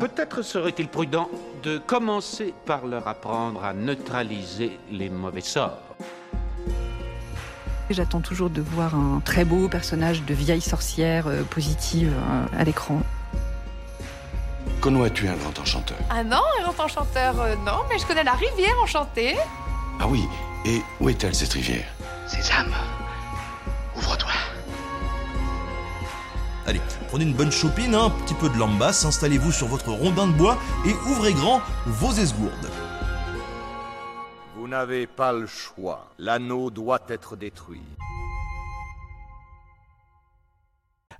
Peut-être serait-il prudent de commencer par leur apprendre à neutraliser les mauvais sorts. J'attends toujours de voir un très beau personnage de vieille sorcière euh, positive euh, à l'écran. Conno tu un grand enchanteur. Ah non, un grand enchanteur, euh, non, mais je connais la rivière enchantée. Ah oui, et où est-elle cette rivière? Sésame, prenez une bonne chopine, hein, un petit peu de lambasse, installez-vous sur votre rondin de bois et ouvrez grand vos esgourdes. Vous n'avez pas le choix. L'anneau doit être détruit.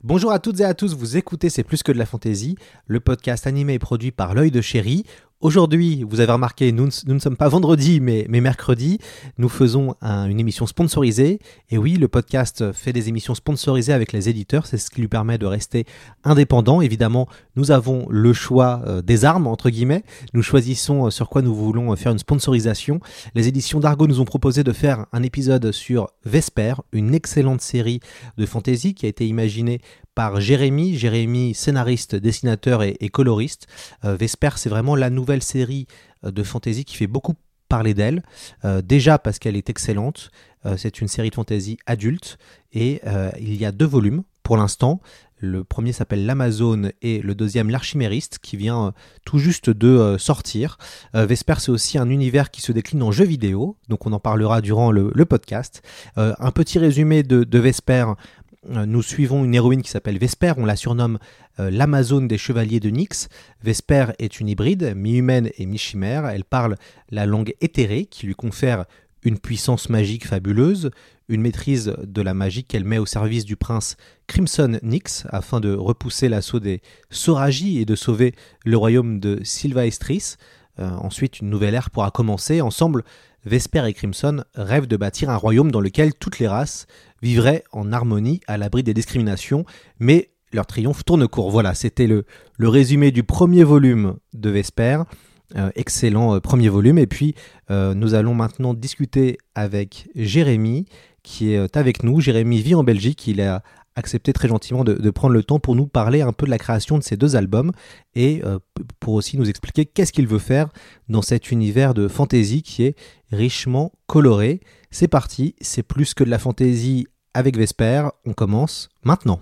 Bonjour à toutes et à tous, vous écoutez C'est plus que de la fantaisie, le podcast animé et produit par l'œil de chéri. Aujourd'hui, vous avez remarqué, nous, ne sommes pas vendredi, mais, mercredi. Nous faisons une émission sponsorisée. Et oui, le podcast fait des émissions sponsorisées avec les éditeurs. C'est ce qui lui permet de rester indépendant. Évidemment, nous avons le choix euh, des armes, entre guillemets. Nous choisissons euh, sur quoi nous voulons euh, faire une sponsorisation. Les éditions d'Argo nous ont proposé de faire un épisode sur Vesper, une excellente série de fantasy qui a été imaginée par Jérémy, Jérémy scénariste, dessinateur et, coloriste. Euh, Vesper, c'est vraiment la nouvelle série euh, de fantasy qui fait beaucoup parler d'elle. Euh, déjà parce qu'elle est excellente. c'est une série de fantasy adulte et il y a deux volumes pour l'instant. Le premier s'appelle l'Amazone et le deuxième l'Archimériste qui vient tout juste de sortir. Vesper c'est aussi un univers qui se décline en jeux vidéo, donc on en parlera durant le, podcast. un petit résumé de, de Vesper nous suivons une héroïne qui s'appelle Vesper, on la surnomme euh, l'Amazone des chevaliers de Nyx. Vesper est une hybride, mi-humaine et mi-chimère, elle parle la langue éthérée qui lui confère une puissance magique fabuleuse, une maîtrise de la magie qu'elle met au service du prince Crimson Nyx afin de repousser l'assaut des Soragi et de sauver le royaume de Sylvaestris. Euh, ensuite, une nouvelle ère pourra commencer. Ensemble, Vesper et Crimson rêvent de bâtir un royaume dans lequel toutes les races vivraient en harmonie à l'abri des discriminations, mais leur triomphe tourne court. Voilà, c'était le, le, résumé du premier volume de Vesper. Euh, excellent euh, premier volume. Et puis, euh, nous allons maintenant discuter avec Jérémy, qui est avec nous. Jérémy vit en Belgique. Il a accepté très gentiment de, prendre le temps pour nous parler un peu de la création de ces deux albums et pour aussi nous expliquer qu'est-ce qu'il veut faire dans cet univers de fantasy qui est richement coloré. C'est parti, c'est plus que de la fantaisie avec Vesper, on commence maintenant.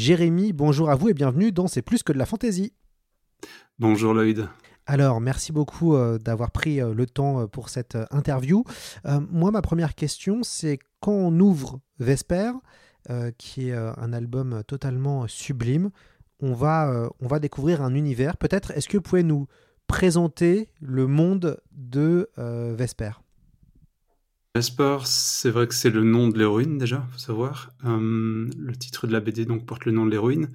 Jérémy, bonjour à vous et bienvenue dans C'est plus que de la fantaisie. Bonjour Lloyd. Alors, merci beaucoup euh, d'avoir pris euh, le temps euh, pour cette interview. moi, ma première question, c'est quand on ouvre Vesper, qui est un album totalement sublime, on va, on va découvrir un univers. Peut-être, est-ce que vous pouvez nous présenter le monde de Vesper? Vesper, c'est vrai que c'est le nom de l'héroïne déjà, faut savoir. Euh, le titre de la BD donc porte le nom de l'héroïne.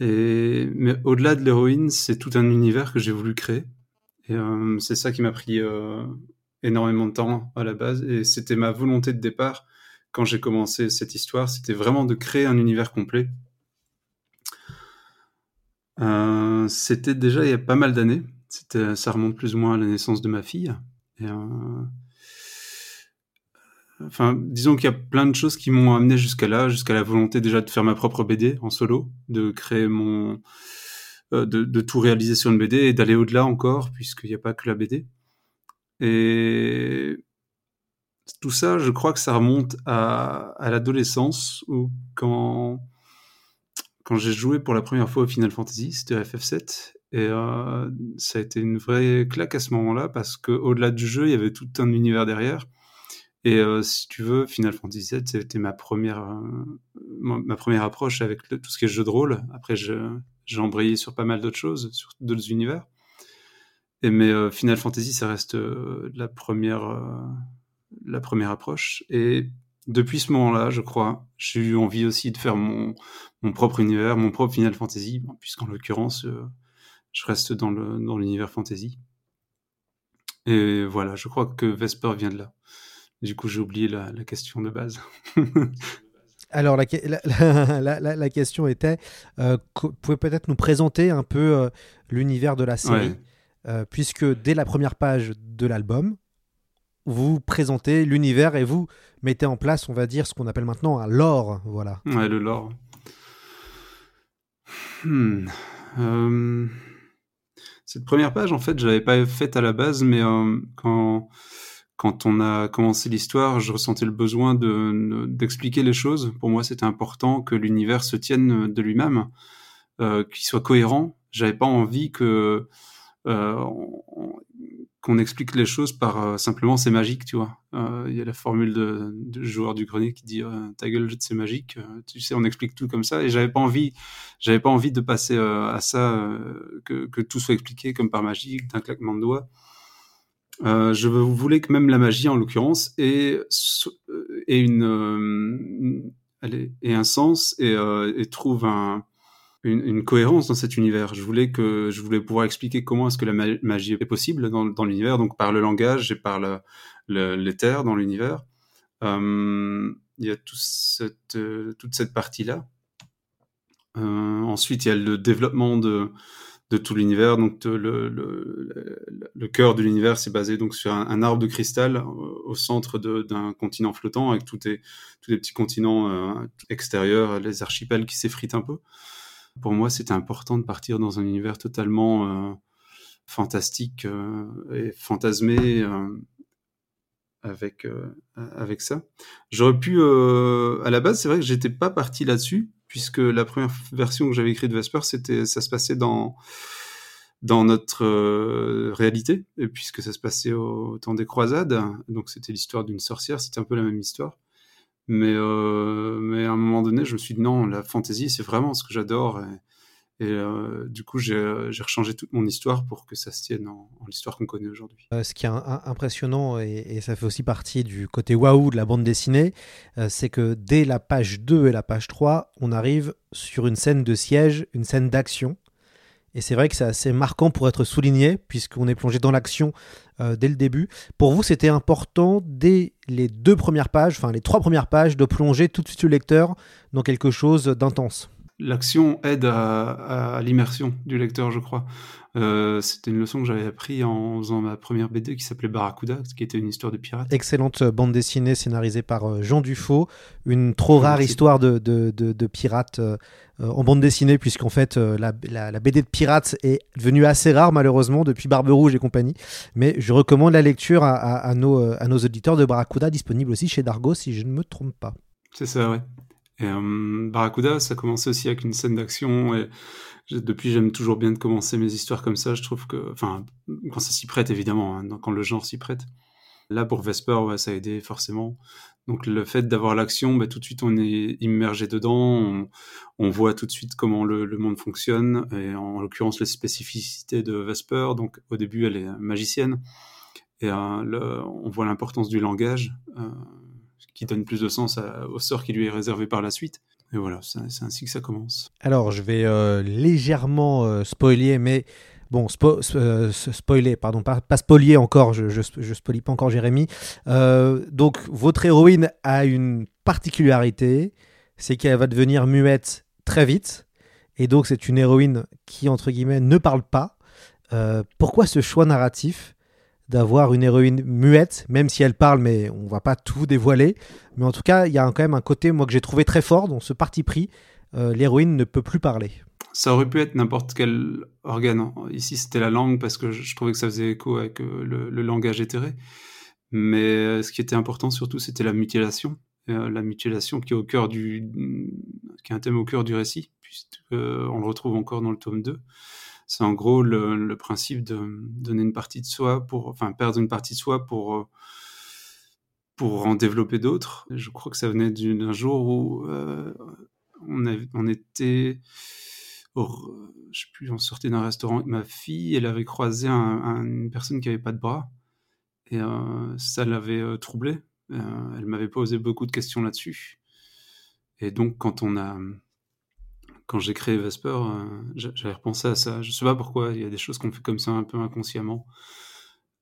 Mais au-delà de l'héroïne, c'est tout un univers que j'ai voulu créer. Et euh, c'est ça qui m'a pris euh, énormément de temps à la base. Et c'était ma volonté de départ quand j'ai commencé cette histoire, c'était vraiment de créer un univers complet. c'était déjà il y a pas mal d'années. ça remonte plus ou moins à la naissance de ma fille. Enfin, disons qu'il y a plein de choses qui m'ont amené jusqu'à là, jusqu'à la volonté déjà de faire ma propre BD en solo, de créer mon, euh, de, tout réaliser sur une BD et d'aller au-delà encore, puisqu'il n'y a pas que la BD. Et tout ça, je crois que ça remonte à, l'adolescence, où quand, quand j'ai joué pour la première fois au Final Fantasy, c'était FF7, et euh, ça a été une vraie claque à ce moment-là, parce qu'au-delà du jeu, il y avait tout un univers derrière et euh, si tu veux, Final Fantasy VII, c'était ma première, euh, ma première approche avec tout ce qui est jeu de rôle. Après, j'ai embrayé sur pas mal d'autres choses, sur d'autres univers. Et mais euh, Final Fantasy, ça reste la première, la première approche. Et depuis ce moment-là, je crois, j'ai eu envie aussi de faire mon, propre univers, mon propre Final Fantasy, puisqu'en l'occurrence, je reste dans l'univers dans fantasy. Et voilà, je crois que Vesper vient de là. Du coup, j'ai oublié la, la, question de base. Alors, la, la, la, question était, euh, vous pouvez peut-être nous présenter un peu euh, l'univers de la série, Ouais. euh, puisque dès la première page de l'album, vous présentez l'univers et vous mettez en place, on va dire, ce qu'on appelle maintenant un lore. Voilà. Ouais, le lore. Hmm. Euh, Cette première page, en fait, je l'avais pas faite à la base, mais quand, quand on a commencé l'histoire, je ressentais le besoin de- d'expliquer les choses. Pour moi, c'était important que l'univers se tienne de lui-même, euh, qu'il soit cohérent. J'avais pas envie que euh, on- on- qu'on explique les choses par euh, simplement c'est magique, tu vois. Euh, Il y a la formule de, joueur du grenier qui dit euh, ta gueule c'est magique. Tu sais, on explique tout comme ça et j'avais pas envie, j'avais pas envie de passer à ça que, que tout soit expliqué comme par magie d'un claquement de doigts. Euh, je voulais que même la magie, en l'occurrence, ait, euh, euh, un sens et, trouve un, une, cohérence dans cet univers. Je voulais pouvoir expliquer comment est-ce que la ma- magie est possible dans, l'univers, donc par le langage et par le, le- l'éther dans l'univers. Il y a toute cette partie-là. Euh, ensuite, il y a le développement de, de tout l'univers. Donc, le, le, le, cœur de l'univers, c'est basé donc sur un, arbre de cristal euh, au centre d'un continent flottant avec tous les, tous les petits continents euh, extérieurs, les archipels qui s'effritent un peu. Pour moi, c'était important de partir dans un univers totalement euh, fantastique et fantasmé avec, avec ça. J'aurais pu, à la base, c'est vrai que j'étais pas parti là-dessus, puisque la première version que j'avais écrite de Vesper, c'était, ça se passait dans, dans notre euh, réalité, et puisque ça se passait au temps des croisades, donc c'était l'histoire d'une sorcière, c'était un peu la même histoire. Mais, euh, mais à un moment donné, je me suis dit non, la fantasy, c'est vraiment ce que j'adore. Et euh, du coup, j'ai j'ai rechangé toute mon histoire pour que ça se tienne en, l'histoire qu'on connaît aujourd'hui. Euh, ce qui est impressionnant, et, ça fait aussi partie du côté waouh de la bande dessinée, euh, c'est que dès la page 2 et la page 3, on arrive sur une scène de siège, une scène d'action. Et c'est vrai que c'est assez marquant pour être souligné, puisqu'on est plongé dans l'action euh, dès le début. Pour vous, c'était important, dès les deux premières pages, enfin les trois premières pages, de plonger tout de suite le lecteur dans quelque chose d'intense. L'action aide à, à l'immersion du lecteur, je crois. Euh, C'était une leçon que j'avais appris en faisant ma première BD qui s'appelait Barracuda, qui était une histoire de pirate. Excellente bande dessinée scénarisée par euh, Jean Dufaux. Une trop rare Merci. histoire de, de, de, euh, euh, en bande dessinée, puisqu'en fait, euh, la, la, la BD de pirates est devenue assez rare, malheureusement, depuis Barbe Rouge et compagnie. Mais je recommande la lecture à, à, à nos, euh, à nos auditeurs de Barracuda, disponible aussi chez Dargo, si je ne me trompe pas. C'est ça, ouais. Et euh, Barracuda, ça commençait aussi avec une scène d'action. Et depuis, j'aime toujours bien de commencer mes histoires comme ça. Je trouve que, enfin, quand ça s'y prête, évidemment, hein, quand le genre s'y prête. Là, pour Vesper, ouais, ça a aidé forcément. Donc, le fait d'avoir l'action, bah, tout de suite, on est immergé dedans. On, voit tout de suite comment le, monde fonctionne. Et en l'occurrence, les spécificités de Vesper. Donc, au début, elle est magicienne. Et euh, on voit l'importance du langage. euh, qui donne plus de sens au sort qui lui est réservé par la suite. Et voilà, c'est ainsi que ça commence. Alors, je vais euh, légèrement euh, spoiler, mais bon, euh, spoiler, pardon, pas, pas spoiler encore, je, je, pas encore Jérémy. Donc, votre héroïne a une particularité, c'est qu'elle va devenir muette très vite, et donc c'est une héroïne qui, entre guillemets, ne parle pas. Pourquoi ce choix narratif? D'avoir une héroïne muette, même si elle parle, mais on va pas tout dévoiler. Mais en tout cas, il y a quand même un côté, moi, que j'ai trouvé très fort dans ce parti pris. Euh, L'héroïne ne peut plus parler. Ça aurait pu être n'importe quel organe. Ici, c'était la langue parce que je, trouvais que ça faisait écho avec euh, le, langage éthéré. Mais euh, ce qui était important surtout, c'était la mutilation. La mutilation qui est au cœur du, qui est un thème au cœur du récit, puisque euh, on le retrouve encore dans le tome 2. C'est en gros le, principe de donner une partie de soi pour, enfin, perdre une partie de soi pour, euh, en développer d'autres. Je crois que ça venait du- d'un jour où euh, on, était, au- je sais plus, on sortait d'un restaurant avec ma fille, elle avait croisé un- un- une personne qui avait pas de bras et euh, ça l'avait troublée. Elle m'avait posé beaucoup de questions là-dessus. Et donc quand on a quand j'ai créé Vesper, euh, j'a- j'avais repensé à ça. Je sais pas pourquoi, il y a des choses qu'on fait comme ça un peu inconsciemment.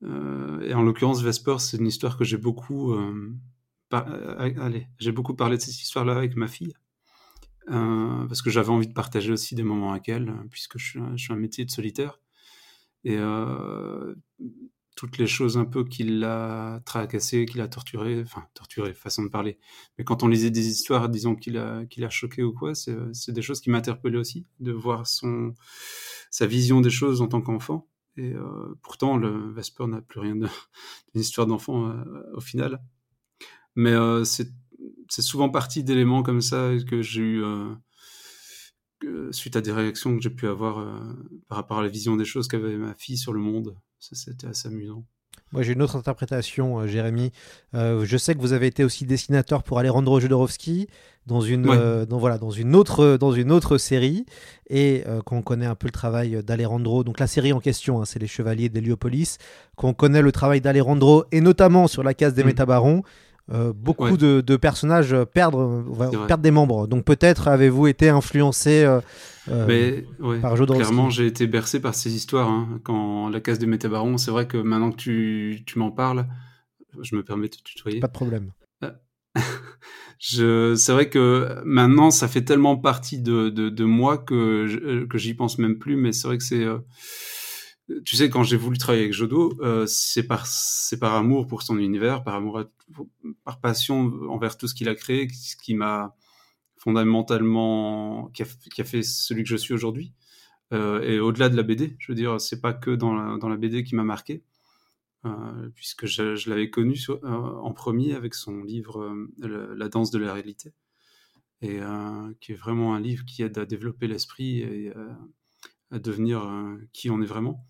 Euh, et en l'occurrence, Vesper, c'est une histoire que j'ai beaucoup, euh, allez, j'ai beaucoup parlé de cette histoire-là avec ma fille. Parce que j'avais envie de partager aussi des moments avec elle, puisque je suis un, je suis un métier de solitaire. Et toutes les choses un peu qui l'a tracassé, qui l'a torturé, enfin torturé, façon de parler. Mais quand on lisait des histoires, disons qu'il a, qu'il a choqué ou quoi, c'est des choses qui m'interpellaient aussi, de voir son, sa vision des choses en tant qu'enfant. Et euh, pourtant, le Vesper n'a plus rien d'une histoire d'enfant euh, au final. Mais euh, c'est souvent parti d'éléments comme ça que j'ai eu euh, suite à des réactions que j'ai pu avoir euh, par rapport à la vision des choses qu'avait ma fille sur le monde. Ça, c'était assez amusant. Moi, j'ai une autre interprétation, euh, Jérémy. Euh, je sais que vous avez été aussi dessinateur pour Alejandro Jodorowsky dans une, Ouais. euh, dans, voilà, dans une, autre, dans une autre série. Et euh, qu'on connaît un peu le travail d'Alejandro. Donc, la série en question, hein, c'est Les Chevaliers d'Héliopolis. Qu'on connaît le travail d'Alejandro, et notamment sur la case des Mm. métabarons. Euh, beaucoup Ouais. de, de personnages euh, vrai. perdent des membres. Donc, peut-être avez-vous été influencé euh, euh, Mais ouais, par Jodorowsky. clairement, j'ai été bercé par ces histoires. hein. Quand la case des métabarons, c'est vrai que maintenant que tu, tu m'en parles, je me permets de te tutoyer. Pas de problème. Je, c'est vrai que maintenant, ça fait tellement partie de, de, de moi que, que j'y pense même plus. Mais c'est vrai que c'est, euh, tu sais, quand j'ai voulu travailler avec Jodo, euh, c'est par, amour pour son univers, par amour, par passion envers tout ce qu'il a créé, ce qui m'a fondamentalement, qui a, fait celui que je suis aujourd'hui. Euh, et au-delà de la BD, je veux dire, c'est pas que dans la, BD qui m'a marqué, euh, puisque je, l'avais connu euh, en premier avec son livre La danse de la réalité, et qui est vraiment un livre qui aide à développer l'esprit et devenir euh, qui on est vraiment.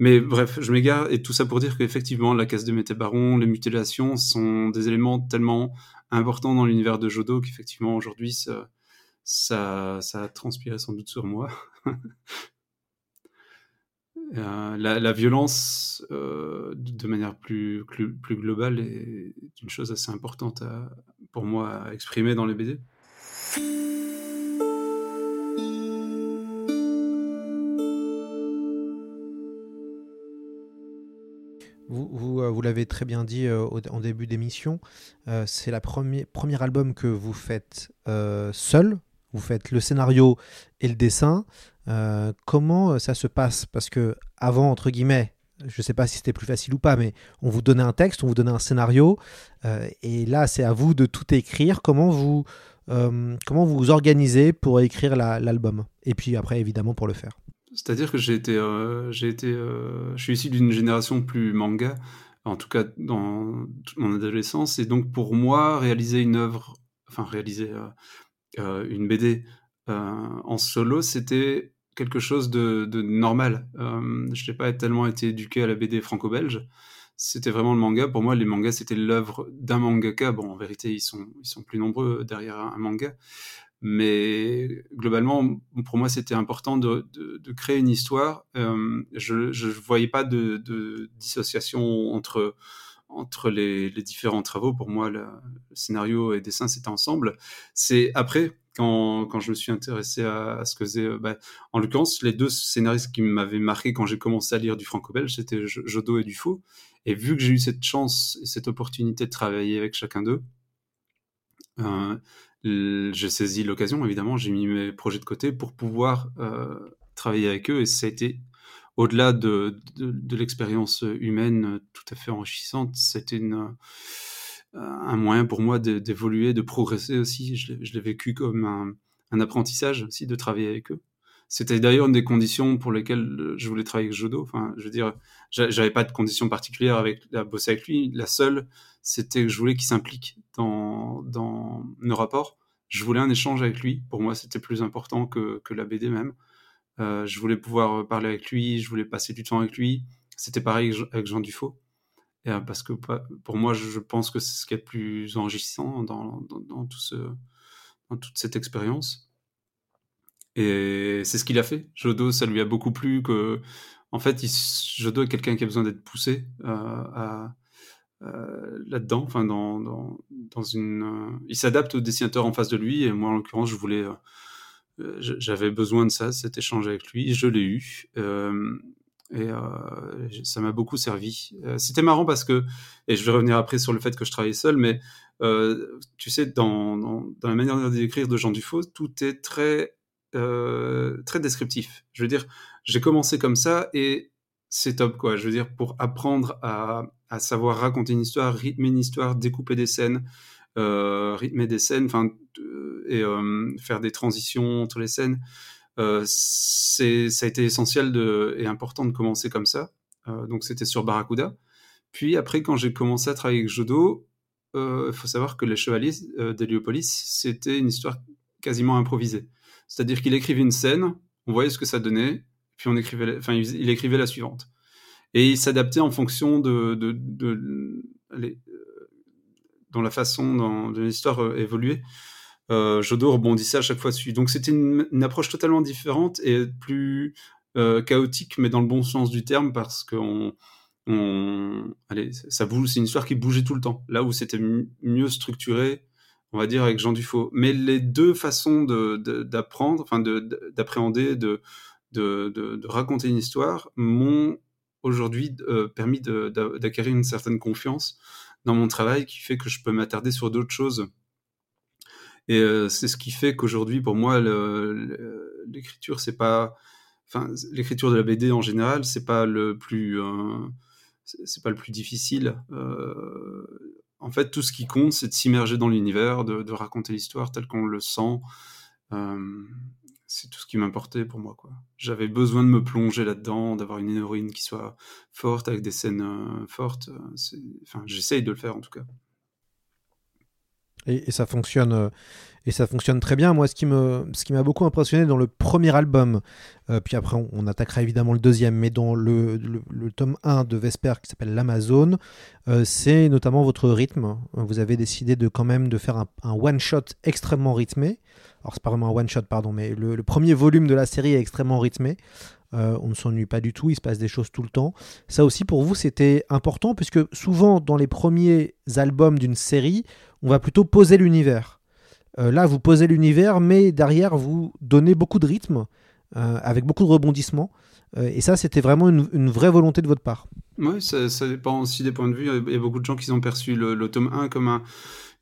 Mais bref, je m'égare, et tout ça pour dire qu'effectivement, la casse de métabaron, les mutilations sont des éléments tellement importants dans l'univers de Jodo qu'effectivement, aujourd'hui, ça, ça, a transpiré sans doute sur moi. Euh, la, violence, euh, de manière plus, globale, est une chose assez importante pour moi à exprimer dans les BD. Euh, vous l'avez très bien dit euh, en début d'émission, euh, c'est le premier, album que vous faites seul. Vous faites le scénario et le dessin. Comment ça se passe? Parce que avant, entre guillemets, je ne sais pas si c'était plus facile ou pas, mais on vous donnait un texte, on vous donnait un scénario, et là, c'est à vous de tout écrire. Comment vous, comment vous organisez pour écrire la- l'album? Et puis après, évidemment, pour le faire. C'est-à-dire que j'ai été, euh, j'ai été, euh, je suis issu d'une génération plus manga, en tout cas dans toute mon adolescence, et donc pour moi, réaliser une œuvre, enfin réaliser euh, une BD en solo, c'était quelque chose de, de normal. Je n'ai pas tellement été éduqué à la BD franco-belge. C'était vraiment le manga. Pour moi, les mangas, c'était l'œuvre d'un mangaka. Bon, en vérité, ils sont, ils sont plus nombreux derrière un manga. Mais globalement, pour moi, c'était important de, de, créer une histoire. Euh, je ne voyais pas de, dissociation entre, entre les, les, différents travaux. Pour moi, le, scénario et le dessin, c'était ensemble. C'est après, quand, quand, je me suis intéressé à, ce que faisait... Bah, en l'occurrence, les deux scénaristes qui m'avaient marqué quand j'ai commencé à lire du franco-belge, c'était Jodo et Dufaux. Et vu que j'ai eu cette chance et cette opportunité de travailler avec chacun d'eux, euh, j'ai saisi l'occasion, évidemment, j'ai mis mes projets de côté pour pouvoir euh, travailler avec eux et ça a été au-delà de, de, l'expérience humaine tout à fait enrichissante, c'était une, un moyen pour moi d'évoluer, de progresser aussi. Je l'ai vécu comme un, apprentissage aussi de travailler avec eux. C'était d'ailleurs une des conditions pour lesquelles je voulais travailler avec Jodo. Enfin, je veux dire, j'avais pas de conditions particulières avec à bosser avec lui. La seule, c'était que je voulais qu'il s'implique dans, dans nos rapports. Je voulais un échange avec lui. Pour moi, c'était plus important que, que la BD même. Euh, je voulais pouvoir parler avec lui, je voulais passer du temps avec lui. C'était pareil avec Jean Dufaux. Euh, parce que pour moi, je pense que c'est ce qui est le plus enrichissant dans, dans, dans, tout ce, dans toute cette expérience. Et c'est ce qu'il a fait. Jodo, ça lui a beaucoup plu que, en fait, il, Jodo est quelqu'un qui a besoin d'être poussé euh, à, euh, là-dedans, enfin dans, dans, dans une, euh, il s'adapte au dessinateur en face de lui et moi en l'occurrence je voulais, euh, j'avais besoin de ça, cet échange avec lui, je l'ai eu. Et ça m'a beaucoup servi. C'était marrant parce que, et je vais revenir après sur le fait que je travaillais seul, mais tu sais, dans, dans, la manière d'écrire de Jean Dufaux, tout est très, très descriptif. Je veux dire, j'ai commencé comme ça et c'est top, quoi. Je veux dire, pour apprendre à, savoir raconter une histoire, rythmer une histoire, découper des scènes, euh, rythmer des scènes, enfin, et euh, faire des transitions entre les scènes. Euh, ça a été essentiel et important de commencer comme ça. Euh, donc c'était sur Barracuda. Puis après, quand j'ai commencé à travailler avec Jodo, il euh, faut savoir que Les Chevaliers d'Héliopolis, c'était une histoire quasiment improvisée. C'est-à-dire qu'il écrivait une scène, on voyait ce que ça donnait, puis on écrivait, enfin, il écrivait la suivante. Et il s'adaptait en fonction de, de, de, de dont la façon dont l'histoire évoluait euh, Jodo rebondissait à chaque fois dessus. Donc c'était une, approche totalement différente et plus euh, chaotique, mais dans le bon sens du terme, parce que on, allez, ça bouge, c'est une histoire qui bougeait tout le temps. Là où c'était mieux structuré, on va dire avec Jean Dufaux. Mais les deux façons d'apprendre, de, enfin d'appréhender, de, de, raconter une histoire, m'ont aujourd'hui euh, permis d'acquérir une certaine confiance dans mon travail qui fait que je peux m'attarder sur d'autres choses et euh, c'est ce qui fait qu'aujourd'hui, pour moi, l'écriture, c'est pas, enfin, l'écriture de la BD en général, c'est pas le plus, euh, c'est pas le plus difficile. En fait, tout ce qui compte, c'est de s'immerger dans l'univers, de, de, raconter l'histoire telle qu'on le sent. Euh, c'est tout ce qui m'importait pour moi. quoi. J'avais besoin de me plonger là-dedans, d'avoir une héroïne qui soit forte, avec des scènes euh, fortes. Enfin, j'essaye de le faire en tout cas. Et, ça fonctionne euh, et ça fonctionne très bien. Moi, ce qui me, ce qui m'a beaucoup impressionné dans le premier album, euh, puis après on, attaquera évidemment le deuxième, mais dans le, tome 1 de Vesper qui s'appelle l'Amazon, euh, c'est notamment votre rythme. Vous avez décidé de quand même de faire un, un one shot extrêmement rythmé. Alors c'est pas vraiment un one shot, pardon, mais le premier volume de la série est extrêmement rythmé. Euh, on ne s'ennuie pas du tout, il se passe des choses tout le temps. Ça aussi pour vous c'était important puisque souvent dans les premiers albums d'une série, on va plutôt poser l'univers. Euh, là, vous posez l'univers, mais derrière, vous donnez beaucoup de rythme, euh, avec beaucoup de rebondissements. Et ça, c'était vraiment une, vraie volonté de votre part. Oui, ça, dépend aussi des points de vue. Il y a beaucoup de gens qui ont perçu le, tome 1 comme un,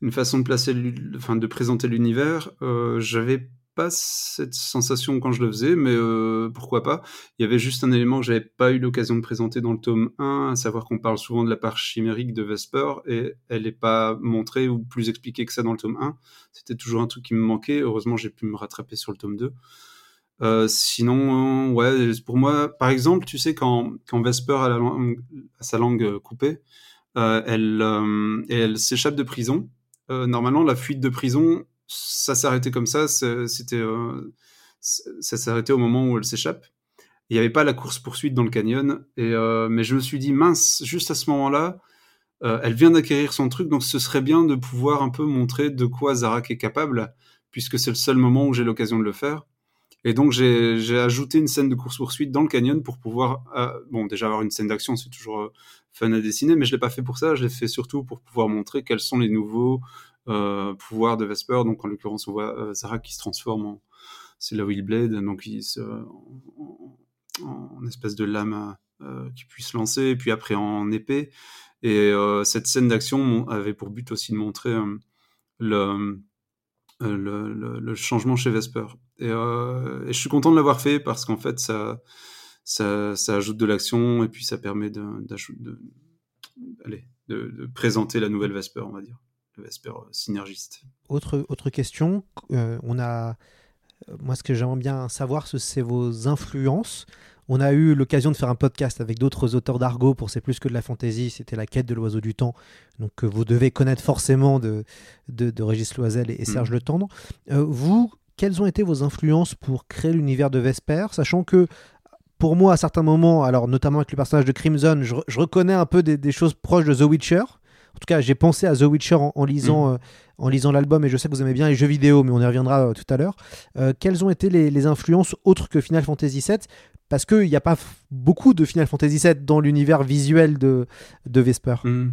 une façon de, placer, enfin, de présenter l'univers. J'avais pas cette sensation quand je le faisais, mais euh, pourquoi pas. Il y avait juste un élément que j'avais pas eu l'occasion de présenter dans le tome 1, à savoir qu'on parle souvent de la part chimérique de Vesper, et elle n'est pas montrée ou plus expliquée que ça dans le tome 1. C'était toujours un truc qui me manquait. Heureusement, j'ai pu me rattraper sur le tome 2. Euh, sinon, ouais, pour moi, par exemple, tu sais, quand, quand Vesper a, sa langue coupée, euh, elle, euh, et elle s'échappe de prison, normalement, la fuite de prison, ça s'arrêtait comme ça, c'était, euh, ça s'arrêtait au moment où elle s'échappe. Il n'y avait pas la course-poursuite dans le canyon, euh, mais je me suis dit, mince, juste à ce moment-là, euh, elle vient d'acquérir son truc, donc ce serait bien de pouvoir un peu montrer de quoi Zarak est capable, puisque c'est le seul moment où j'ai l'occasion de le faire. Et donc j'ai ajouté une scène de course-poursuite dans le canyon pour pouvoir, bon déjà avoir une scène d'action, c'est toujours fun à dessiner, mais je l'ai pas fait pour ça, je l'ai fait surtout pour pouvoir montrer quels sont les nouveaux pouvoir de Vesper. Donc en l'occurrence, on voit euh, Zara qui se transforme en c'est la Willblade, donc il en, espèce de lame euh, qui puisse lancer, et puis après en épée. Et euh, cette scène d'action avait pour but aussi de montrer euh, le, changement chez Vesper. Et, je suis content de l'avoir fait parce qu'en fait, ça, ça, ajoute de l'action et puis ça permet de, de, allez, de présenter la nouvelle Vesper, on va dire le Vesper synergiste. Autre, autre question, euh, on a, moi ce que j'aimerais bien savoir, c'est vos influences. On a eu l'occasion de faire un podcast avec d'autres auteurs d'argot pour C'est plus que de la fantaisie, c'était La quête de l'oiseau du temps, donc que vous devez connaître forcément de, de, de Régis Loisel et, et Serge mmh. Le Tendre. Euh, vous, quelles ont été vos influences pour créer l'univers de Vesper, sachant que pour moi, à certains moments, alors notamment avec le personnage de Crimson, je, je reconnais un peu des, des, choses proches de The Witcher, en tout cas, j'ai pensé à The Witcher en, en lisant, mmh. euh, en lisant l'album et je sais que vous aimez bien les jeux vidéo, mais on y reviendra euh, tout à l'heure. Euh, quelles ont été les, les, influences autres que Final Fantasy VII Parce qu'il n'y a pas beaucoup de Final Fantasy VII dans l'univers visuel de, de Vesper. Mmh.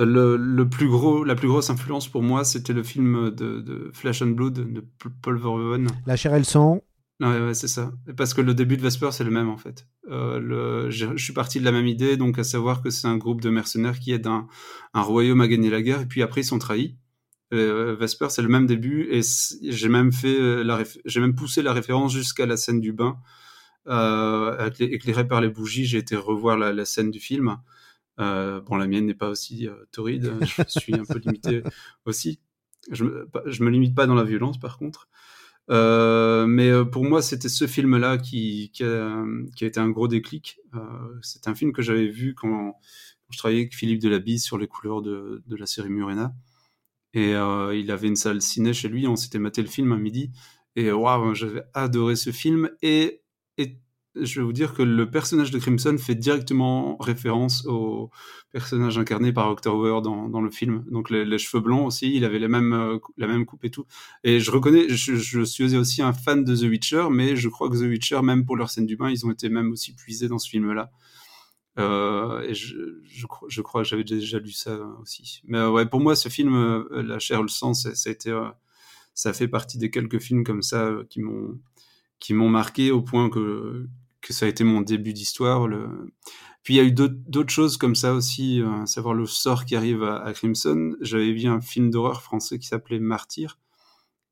Le, le, plus gros, la plus grosse influence pour moi, c'était le film de, de, Flash and Blood de Paul Verhoeven. La chair et le sang. Ouais, ouais, c'est ça. Parce que le début de Vesper, c'est le même en fait. Euh. Je suis parti de la même idée, donc à savoir que c'est un groupe de mercenaires qui aident un, royaume à gagner la guerre, et puis après ils sont trahis. Euh, Vesper, c'est le même début, et j'ai même fait euh, j'ai même poussé la référence jusqu'à la scène du bain, euh, éclairé par les bougies. J'ai été revoir la, scène du film. Bon, la mienne n'est pas aussi torride, je suis un peu limité aussi. Je me, je me limite pas dans la violence, par contre. Euh, mais euh, pour moi, c'était ce film-là qui, qui, a, qui, a, été un gros déclic. Euh, c'est un film que j'avais vu quand, je travaillais avec Philippe Delabise sur les couleurs de, de la série Murena. Et euh, il avait une salle ciné chez lui, on s'était maté le film à midi. Et waouh, j'avais adoré ce film. Et, et je vais vous dire que le personnage de Crimson fait directement référence au personnage incarné par October dans, dans le film. Donc les, cheveux blancs aussi, il avait les mêmes, euh, la même coupe et tout. Et je reconnais, je, suis aussi un fan de The Witcher, mais je crois que The Witcher, même pour leur scène du bain, ils ont été même aussi puisés dans ce film-là. Euh, et je, crois que j'avais déjà lu ça aussi. Mais ouais, pour moi, ce film, euh, La chair le sang, ça, a été, euh, ça fait partie des quelques films comme ça euh, qui m'ont qui m'ont marqué au point que que ça a été mon début d'histoire. Puis il y a eu d'autres choses comme ça aussi, euh, savoir le sort qui arrive à, Crimson. J'avais vu un film d'horreur français qui s'appelait Martyr.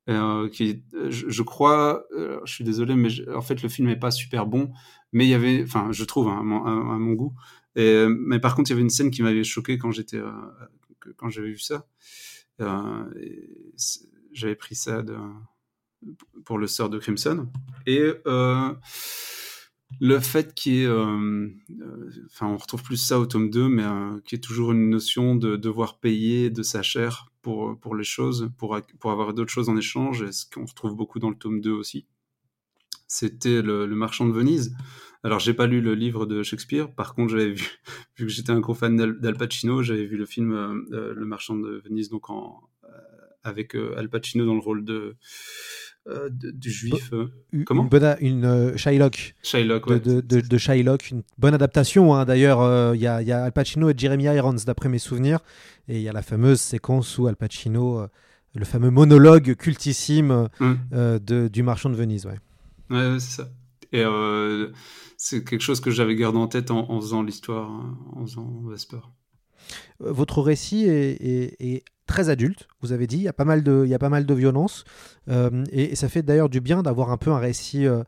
Euh, qui, je, crois, euh, je suis désolé, mais en fait le film est pas super bon, mais il y avait, enfin, je trouve hein, à, mon, goût. Mais par contre, il y avait une scène qui m'avait choqué quand j'étais, euh, quand j'avais vu ça. J'avais pris ça pour le sort de Crimson. Et euh, le fait qu'il y ait, euh, enfin, on retrouve plus ça au tome 2, mais euh, qu'il y ait toujours une notion de devoir payer de sa chair pour, pour les choses, pour, pour avoir d'autres choses en échange, et ce qu'on retrouve beaucoup dans le tome 2 aussi. C'était le, le, Marchand de Venise. Alors, j'ai pas lu le livre de Shakespeare, par contre, j'avais vu, vu que j'étais un gros fan d'Al Pacino, j'avais vu le film euh, Le Marchand de Venise, donc avec Al Pacino dans le rôle de euh, de, du juif. Euh, une, comment Une, bonne, une euh, Shylock. Shylock, ouais. De, de, de, Shylock, une bonne adaptation. Hein. D'ailleurs, il y, y, a Al Pacino et Jeremy Irons, d'après mes souvenirs. Et il y a la fameuse séquence où Al Pacino, le fameux monologue cultissime mm. de, du marchand de Venise. Ouais, ouais c'est ça. Et c'est quelque chose que j'avais gardé en tête en, en faisant l'histoire, en faisant Vesper. Votre récit est, très adulte, vous avez dit, il y a pas mal de, violence, euh, et, ça fait d'ailleurs du bien d'avoir un peu un récit euh,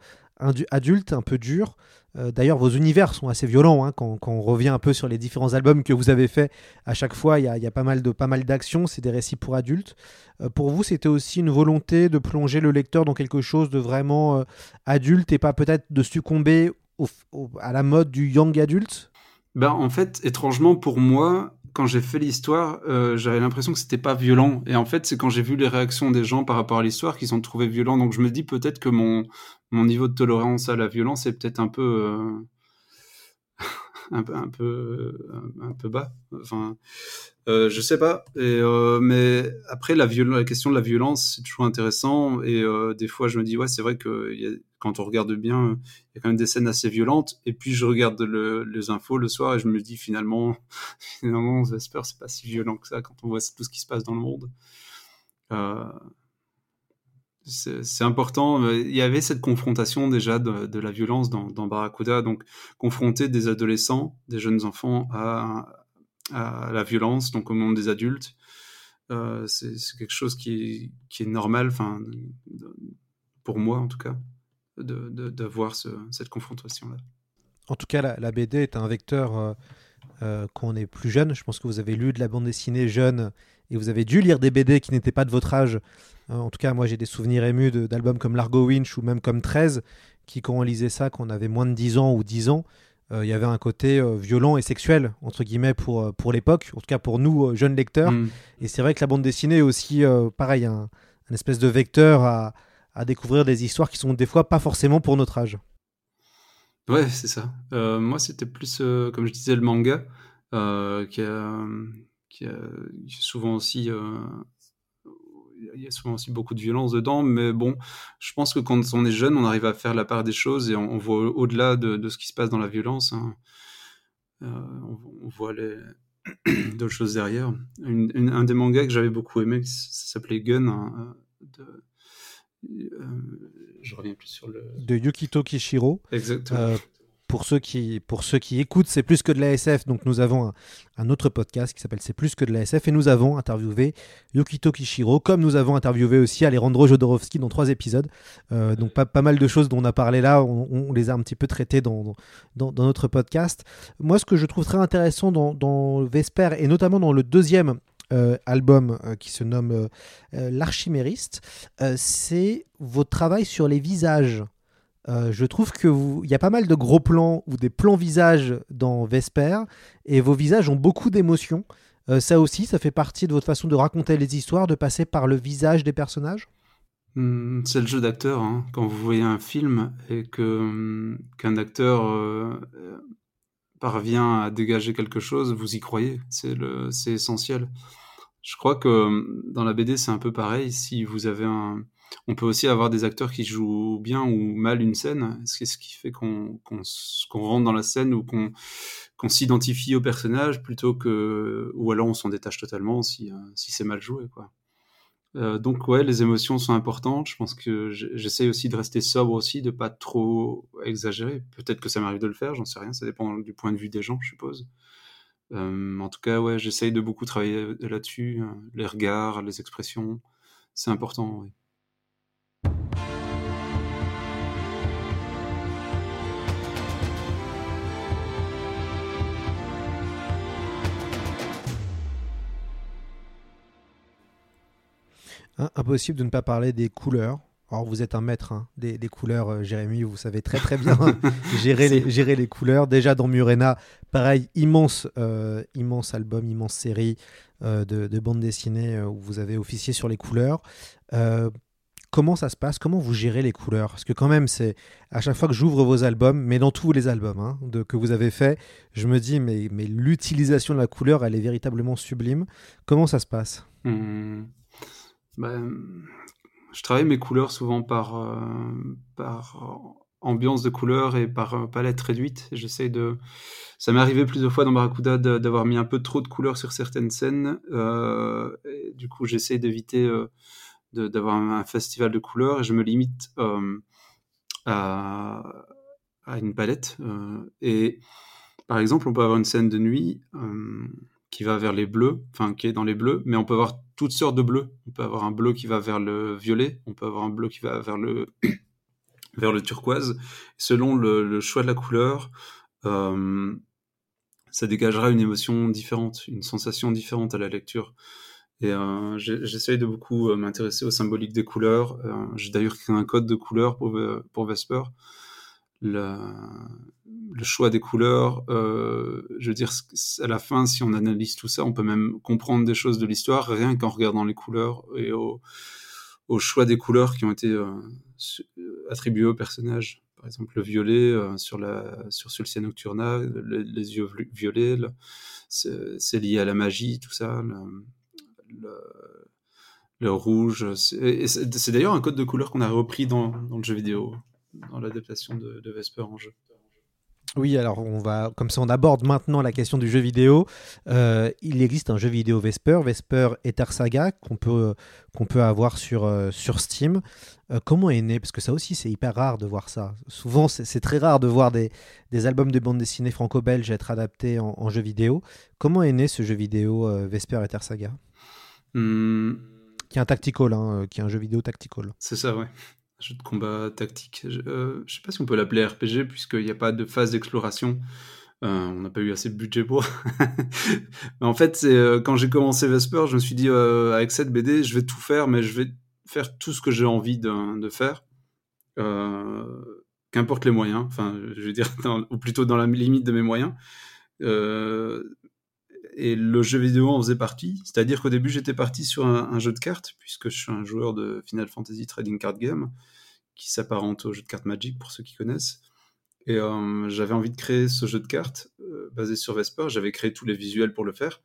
adulte, un peu dur. Euh, d'ailleurs, vos univers sont assez violents, hein, quand, on revient un peu sur les différents albums que vous avez fait, à chaque fois, il y a, pas mal de pas mal d'actions, c'est des récits pour adultes. Euh, pour vous, c'était aussi une volonté de plonger le lecteur dans quelque chose de vraiment euh, adulte et pas peut-être de succomber à la mode du young adulte ben, en fait, étrangement pour moi, quand j'ai fait l'histoire, euh, j'avais l'impression que c'était pas violent. Et en fait, c'est quand j'ai vu les réactions des gens par rapport à l'histoire qu'ils ont trouvé violent. Donc je me dis peut-être que mon, mon niveau de tolérance à la violence est peut-être un peu, euh... un peu, un peu, un peu bas. Enfin, euh, je sais pas. Et, euh, mais après, la, la question de la violence, c'est toujours intéressant. Et euh, des fois, je me dis, ouais, c'est vrai que y a, quand on regarde bien, il y a quand même des scènes assez violentes. Et puis, je regarde le, les infos le soir et je me dis, finalement, finalement, Vesper, c'est pas si violent que ça quand on voit tout ce qui se passe dans le monde. Euh, c'est important. Il y avait cette confrontation déjà de, la violence dans, dans, Barracuda, donc confronter des adolescents, des jeunes enfants à, la violence, donc au monde des adultes. Euh, c'est quelque chose qui, est normal, enfin, pour moi en tout cas, d'avoir ce, cette confrontation-là. En tout cas, la, BD est un vecteur euh, euh, quand on est plus jeune. Je pense que vous avez lu de la bande dessinée jeune et vous avez dû lire des BD qui n'étaient pas de votre âge. Euh, en tout cas, moi j'ai des souvenirs émus d'albums comme Largo Winch ou même comme 13, qui quand on lisait ça, quand on avait moins de 10 ans ou 10 ans, il euh, y avait un côté euh, violent et sexuel, entre guillemets, pour, pour l'époque, en tout cas pour nous, euh, jeunes lecteurs. Mm. Et c'est vrai que la bande dessinée est aussi, pareil, un, un, espèce de vecteur à, à, découvrir des histoires qui sont des fois pas forcément pour notre âge. Ouais, c'est ça. Moi, c'était plus, comme je disais, le manga, qui a, qui, a, souvent aussi il y a souvent aussi beaucoup de violence dedans, mais bon, je pense que quand on est jeune, on arrive à faire la part des choses et on, on voit au-delà de, de, ce qui se passe dans la violence. Hein. Euh, on, on, voit les d'autres choses derrière. Une, une, un des mangas que j'avais beaucoup aimé, ça s'appelait Gun, hein, de, je reviens plus sur le. De Yukito Kishiro. Exactement. Euh, pour ceux qui, pour ceux qui écoutent, c'est plus que de la SF. Donc nous avons un, autre podcast qui s'appelle C'est plus que de la SF et nous avons interviewé Yukito Kishiro, comme nous avons interviewé aussi Alejandro Jodorowsky dans trois épisodes. Euh, donc pas, pas mal de choses dont on a parlé là, on, les a un petit peu traitées dans, dans, notre podcast. Moi, ce que je trouve très intéressant dans, dans Vesper et notamment dans le deuxième euh, album euh, qui se nomme L'Archimériste, c'est votre travail sur les visages. Euh, je trouve qu'il y a pas mal de gros plans ou des plans visages dans Vesper et vos visages ont beaucoup d'émotions. Euh, ça aussi, ça fait partie de votre façon de raconter les histoires, de passer par le visage des personnages mmh, C'est le jeu d'acteur. Hein. Quand vous voyez un film et que qu'un acteur euh, parvient à dégager quelque chose, vous y croyez. C'est essentiel. Je crois que dans la BD, c'est un peu pareil. Si vous avez un, on peut aussi avoir des acteurs qui jouent bien ou mal une scène, ce qui fait qu'on qu qu rentre dans la scène ou qu'on qu s'identifie au personnage plutôt que ou alors on s'en détache totalement si, euh, c'est mal joué quoi. Euh, donc ouais, les émotions sont importantes. Je pense que j'essaie aussi de rester sobre aussi, de pas trop exagérer. Peut-être que ça m'arrive de le faire, j'en sais rien. Ça dépend du point de vue des gens, je suppose. Euh, en tout cas, ouais, j'essaye de beaucoup travailler là-dessus, les regards, les expressions, c'est important. Impossible de ne pas parler des couleurs. Alors vous êtes un maître hein, des, des, couleurs, euh, Jérémy, vous savez très très bien gérer, les, gérer les couleurs. Déjà dans Murena, pareil, immense, euh, immense album, immense série euh, de, de bande dessinée où vous avez officié sur les couleurs. Euh, comment ça se passe Comment vous gérez les couleurs? Parce que quand même, c'est à chaque fois que j'ouvre vos albums, mais dans tous les albums hein, de, que vous avez fait, je me dis, mais, l'utilisation de la couleur, elle est véritablement sublime. Comment ça se passe? Ben, je travaille mes couleurs souvent par, euh, ambiance de couleurs et par euh, palette réduite. J'essaie de. Ça m'est arrivé plusieurs fois dans Barracuda d'avoir mis un peu trop de couleurs sur certaines scènes. Euh, du coup, j'essaie d'éviter d'avoir un, festival de couleurs et je me limite euh, à, à, une palette. Euh, et par exemple, on peut avoir une scène de nuit qui va vers les bleus, enfin qui est dans les bleus, mais on peut avoir toutes sortes de bleus. On peut avoir un bleu qui va vers le violet, on peut avoir un bleu qui va vers le vers le turquoise. Selon le, le choix de la couleur, euh, ça dégagera une émotion différente, une sensation différente à la lecture. Et euh, j'essaye de beaucoup euh, m'intéresser aux symboliques des couleurs. Euh, J'ai d'ailleurs créé un code de couleurs pour, pour Vesper. Le, choix des couleurs, euh, je veux dire, à la fin, si on analyse tout ça, on peut même comprendre des choses de l'histoire rien qu'en regardant les couleurs et au, choix des couleurs qui ont été euh, attribués au personnage. Par exemple, le violet euh, sur, la, sur Sulcia Nocturna, le, les yeux violets, c'est lié à la magie, tout ça. Le, rouge. C'est d'ailleurs un code de couleur qu'on a repris dans, le jeu vidéo, dans l'adaptation de, Vesper en jeu. Oui, alors on va, comme ça, on aborde maintenant la question du jeu vidéo. Euh, il existe un jeu vidéo Vesper, Vesper Ether Saga, qu'on peut, avoir sur, euh, Steam. Euh, comment est né? Parce que ça aussi, c'est hyper rare de voir ça. Souvent, c'est très rare de voir des, albums de bande dessinée franco-belge être adaptés en, en, jeu vidéo. Comment est né ce jeu vidéo Vesper Ether Saga? Mmh. Qui est un tactical, hein, qui est un jeu vidéo tactical. C'est ça, ouais. Un jeu de combat tactique. Je, euh, je sais pas si on peut l'appeler RPG, puisqu'il n'y a pas de phase d'exploration. Euh, on n'a pas eu assez de budget pour. mais en fait, c'est euh, quand j'ai commencé Vesper, je me suis dit euh, avec cette BD, je vais tout faire, mais je vais faire tout ce que j'ai envie de, de faire, euh, qu'importe les moyens. Enfin, je veux dire, dans, ou plutôt dans la limite de mes moyens. Euh, et le jeu vidéo en faisait partie. C'est-à-dire qu'au début, j'étais parti sur un, jeu de cartes, puisque je suis un joueur de Final Fantasy Trading Card Game, qui s'apparente au jeu de cartes Magic, pour ceux qui connaissent. Et euh, j'avais envie de créer ce jeu de cartes euh, basé sur Vesper. J'avais créé tous les visuels pour le faire,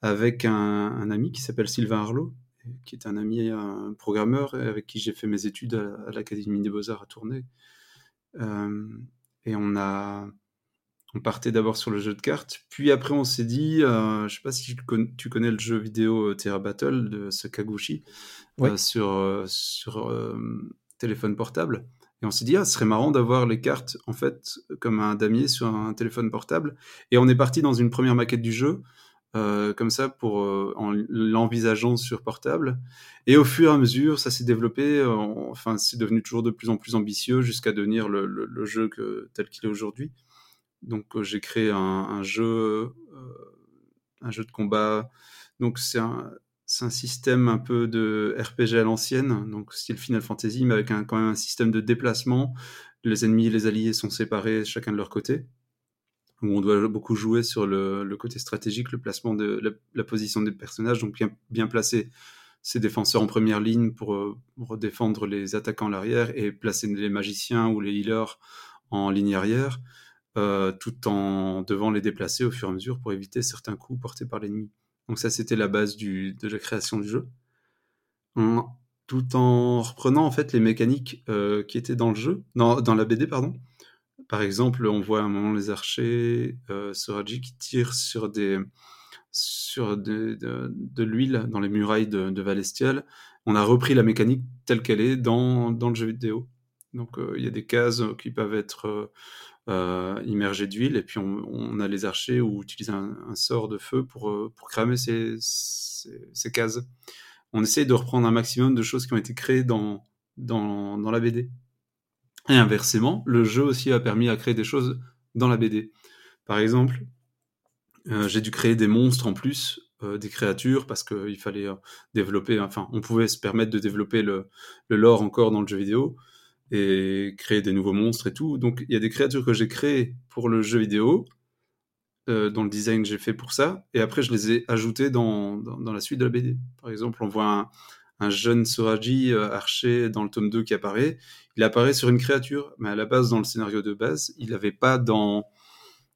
avec un, ami qui s'appelle Sylvain Arlot, qui est un ami, un programmeur, avec qui j'ai fait mes études à, à l'Académie des Beaux-Arts à Tournai. Euh, et on a On partait d'abord sur le jeu de cartes, puis après on s'est dit, euh, je sais pas si tu connais, le jeu vidéo euh, Terra Battle de Sakaguchi euh, sur, euh, sur euh, téléphone portable. Et on s'est dit, ah, ce serait marrant d'avoir les cartes en fait comme un damier sur un téléphone portable. Et on est parti dans une première maquette du jeu, comme ça, pour en l'envisageant sur portable. Et au fur et à mesure, ça s'est développé. en- enfin, c'est devenu toujours de plus en plus ambitieux jusqu'à devenir le, le- le jeu que, tel qu'il est aujourd'hui. Donc, euh, j'ai créé un, jeu, euh, un jeu de combat. Donc, c'est un, système un peu de RPG à l'ancienne, donc style Final Fantasy, mais avec un, quand même un système de déplacement. Les ennemis et les alliés sont séparés chacun de leur côté on doit beaucoup jouer sur le, côté stratégique, le placement de la, position des personnages, donc bien, bien placer ses défenseurs en première ligne pour, euh, pour défendre les attaquants à l'arrière et placer les magiciens ou les healers en ligne arrière, euh, tout en devant les déplacer au fur et à mesure pour éviter certains coups portés par l'ennemi. Donc ça, c'était la base de la création du jeu. En- tout en reprenant en fait les mécaniques euh, qui étaient dans le jeu, dans, la BD, pardon. Par exemple, on voit à un moment les archers euh, Soraji qui tirent sur des de, l'huile dans les murailles de, de Valestial. On a repris la mécanique telle qu'elle est dans, dans le jeu vidéo. Donc euh, il y a des cases qui peuvent être euh, immergées d'huile et puis on, a les archers où utilise un, sort de feu pour, euh, pour cramer ces, ces, cases. On essaye de reprendre un maximum de choses qui ont été créées dans, dans, la BD. Et inversement, le jeu aussi a permis à créer des choses dans la BD. Par exemple, euh, j'ai dû créer des monstres en plus, euh, des créatures, parce qu'il fallait développer, enfin, on pouvait se permettre de développer le, le lore encore dans le jeu vidéo et créer des nouveaux monstres et tout. Donc, il y a des créatures que j'ai créées pour le jeu vidéo, euh, dont le design j'ai fait pour ça, et après, je les ai ajoutées dans, dans, dans la suite de la BD. Par exemple, on voit un, un jeune Soraji euh, archer dans le tome 2 qui apparaît. Il apparaît sur une créature, mais à la base, dans le scénario de base, il n'avait pas dans,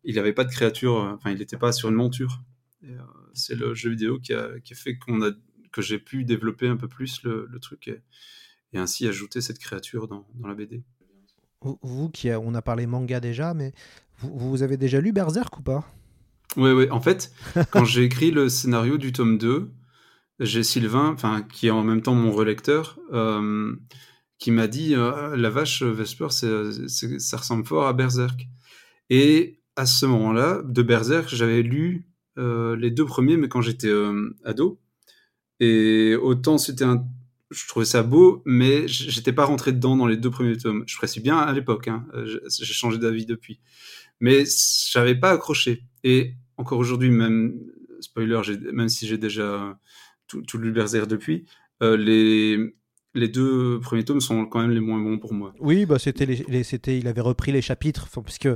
il avait pas de créature, euh, enfin, il n'était pas sur une monture. Euh, c'est le jeu vidéo qui a, qui a fait qu'on a, que j'ai pu développer un peu plus le, le truc et, ainsi ajouter cette créature dans, dans la BD. Vous, qui a, on a parlé manga déjà, mais vous, vous avez déjà lu Berserk ou pas? Oui, oui. En fait, quand j'ai écrit le scénario du tome 2, j'ai Sylvain, enfin, qui est en même temps mon relecteur, euh, qui m'a dit euh, La vache, Vesper, ça ressemble fort à Berserk. Et à ce moment-là, de Berserk, j'avais lu euh, les deux premiers, mais quand j'étais ado. Et autant c'était un. Je trouvais ça beau, mais j'étais pas rentré dedans dans les deux premiers tomes. Je précise bien à l'époque, hein, j'ai changé d'avis depuis. Mais j'avais pas accroché. Et encore aujourd'hui, même, spoiler, même si j'ai déjà tout, tout depuis, euh, les, les deux premiers tomes sont quand même les moins bons pour moi. Oui, bah c'était, les, les, c'était, il avait repris les chapitres, puisque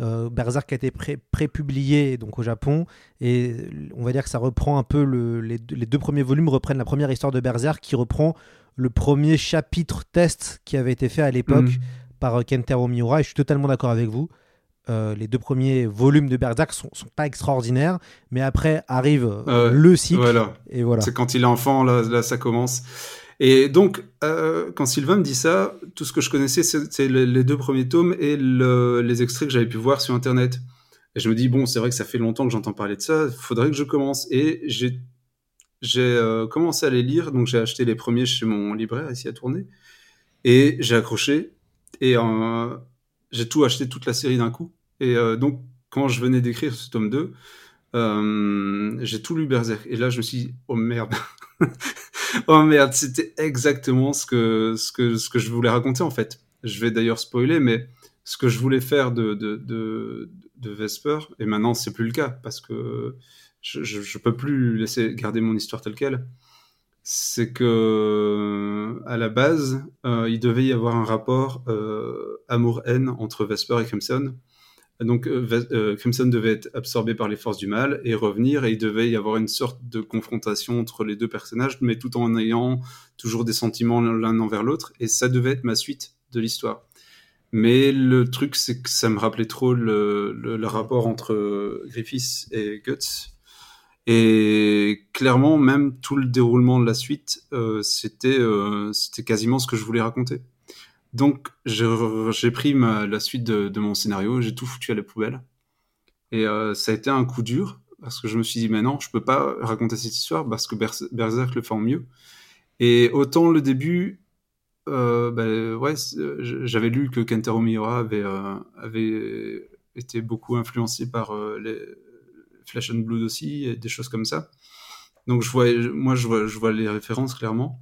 euh, Berserk a été pré, pré-publié donc au Japon, et on va dire que ça reprend un peu le, les, les, deux premiers volumes reprennent la première histoire de Berserk qui reprend le premier chapitre test qui avait été fait à l'époque mmh. par Kentaro Miura. Et je suis totalement d'accord avec vous. Euh, les deux premiers volumes de Berserk sont, sont, pas extraordinaires, mais après arrive euh, le cycle. Voilà. Et voilà. C'est quand il est enfant, là, là ça commence. Et donc, euh, quand Sylvain me dit ça, tout ce que je connaissais, c'est les, deux premiers tomes et le, les extraits que j'avais pu voir sur Internet. Et je me dis, bon, c'est vrai que ça fait longtemps que j'entends parler de ça, il faudrait que je commence. Et j'ai euh, commencé à les lire, donc j'ai acheté les premiers chez mon libraire ici à Tournai. Et j'ai accroché. Et euh, j'ai tout acheté, toute la série d'un coup. Et donc, quand je venais d'écrire ce tome 2, euh, j'ai tout lu Berserk. Et là, je me suis dit, oh merde. oh merde, c'était exactement ce que, ce, que, ce que je voulais raconter en fait. Je vais d'ailleurs spoiler, mais ce que je voulais faire de, de, de, Vesper, et maintenant c'est plus le cas parce que je, peux plus laisser garder mon histoire telle quelle. C'est que à la base, euh, il devait y avoir un rapport euh, amour-haine entre Vesper et Crimson. Donc euh, Crimson devait être absorbé par les forces du mal et revenir, et il devait y avoir une sorte de confrontation entre les deux personnages, mais tout en ayant toujours des sentiments l'un envers l'autre, et ça devait être ma suite de l'histoire. Mais le truc, c'est que ça me rappelait trop le, rapport entre Griffiths et Guts. Et clairement, même tout le déroulement de la suite, euh, c'était euh, quasiment ce que je voulais raconter. Donc, j'ai pris la suite de, mon scénario, j'ai tout foutu à la poubelle. Et euh, ça a été un coup dur parce que je me suis dit, mais non, je peux pas raconter cette histoire parce que Berserk le fait en mieux. Et autant le début, euh, bah, ouais, j'avais lu que Kentaro Miura avait, euh, été beaucoup influencé par les Flash and Blood aussi, et des choses comme ça. Donc je vois, moi je vois les références clairement.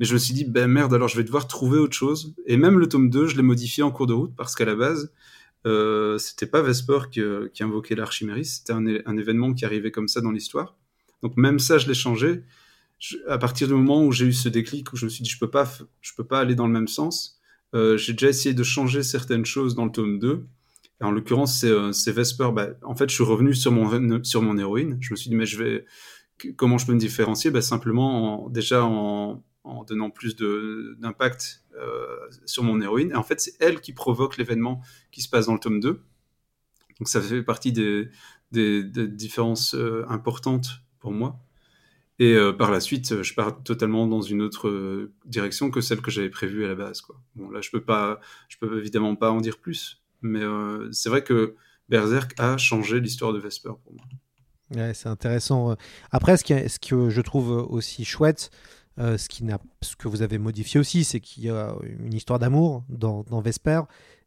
Mais je me suis dit, ben merde, alors je vais devoir trouver autre chose. Et même le tome 2, je l'ai modifié en cours de route parce qu'à la base, euh, c'était pas Vesper qui, qui invoquait l'archiméris, c'était un, événement qui arrivait comme ça dans l'histoire. Donc même ça, je l'ai changé. à partir du moment où j'ai eu ce déclic, où je me suis dit, je peux pas, je peux pas aller dans le même sens, euh, j'ai déjà essayé de changer certaines choses dans le tome 2. Et en l'occurrence, c'est euh, Vesper. Bah, en fait, je suis revenu sur mon, sur mon héroïne. Je me suis dit, mais je vais, comment je peux me différencier? Bah, Simplement, en, déjà en, en donnant plus d'impact euh, sur mon héroïne. Et en fait, c'est elle qui provoque l'événement qui se passe dans le tome 2. Donc ça fait partie des, différences euh, importantes pour moi. Et euh, par la suite, je pars totalement dans une autre direction que celle que j'avais prévue à la base. Bon, là, je peux pas, peux évidemment pas en dire plus, mais c'est vrai que Berserk a changé l'histoire de Vesper pour moi. Ouais, c'est intéressant. Après, ce, qui, ce que je trouve aussi chouette, euh, ce, qui ce que vous avez modifié aussi, c'est qu'il y a une histoire d'amour dans, Vesper.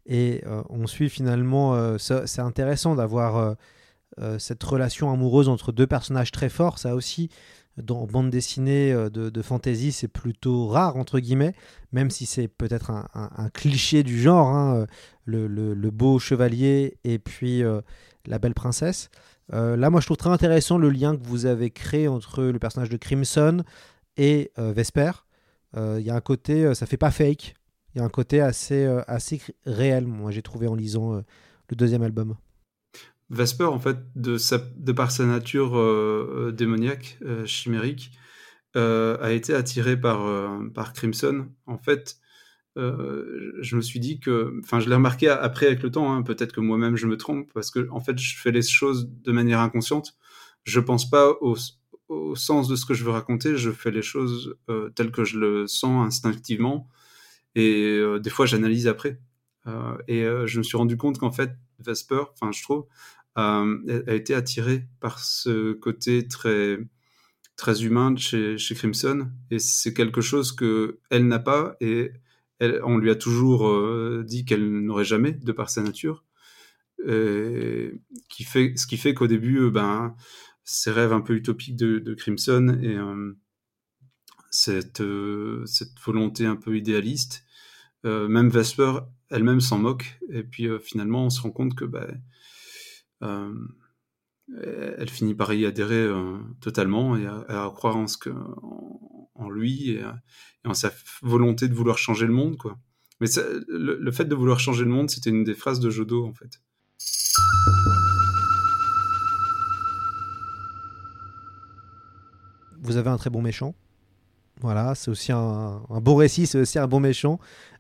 Et euh, on suit finalement. Euh, c'est intéressant d'avoir cette relation amoureuse entre deux personnages très forts. Ça aussi, dans bande dessinée de, fantasy, c'est plutôt rare, entre guillemets, même si c'est peut-être un, cliché du genre, hein, le, beau chevalier et puis la belle princesse. là, moi, je trouve très intéressant le lien que vous avez créé entre le personnage de Crimson, et euh, Vesper, il euh, y a un côté, euh, ça fait pas fake, il y a un côté assez, assez réel, moi j'ai trouvé en lisant le deuxième album. Vesper, en fait, de, par sa nature démoniaque, chimérique, a été attiré par, par Crimson. En fait, je me suis dit que, enfin, je l'ai remarqué après avec le temps. Hein, peut-être que moi-même je me trompe parce que, en fait, je fais les choses de manière inconsciente. Je pense pas au, au sens de ce que je veux raconter, je fais les choses euh, telles que je le sens instinctivement. Et euh, des fois, j'analyse après. Euh, et je me suis rendu compte qu'en fait, Vesper, enfin, je trouve, a été attiré par ce côté très très humain chez, chez Crimson. Et c'est quelque chose que elle n'a pas. Et on lui a toujours dit qu'elle n'aurait jamais, de par sa nature. qui fait, ce qui fait qu'au début, ben, ces rêves un peu utopiques de, Crimson et euh, cette, euh, cette volonté un peu idéaliste. Euh, même Vesper elle-même s'en moque. Et puis finalement, on se rend compte que bah, elle finit par y adhérer totalement et à, croire en, ce que, en, lui et, en sa volonté de vouloir changer le monde. Quoi. Mais le, le, fait de vouloir changer le monde, c'était une des phrases de Jodo en fait. Vous avez un très bon méchant. Voilà, c'est aussi un, beau récit, c'est aussi un bon méchant.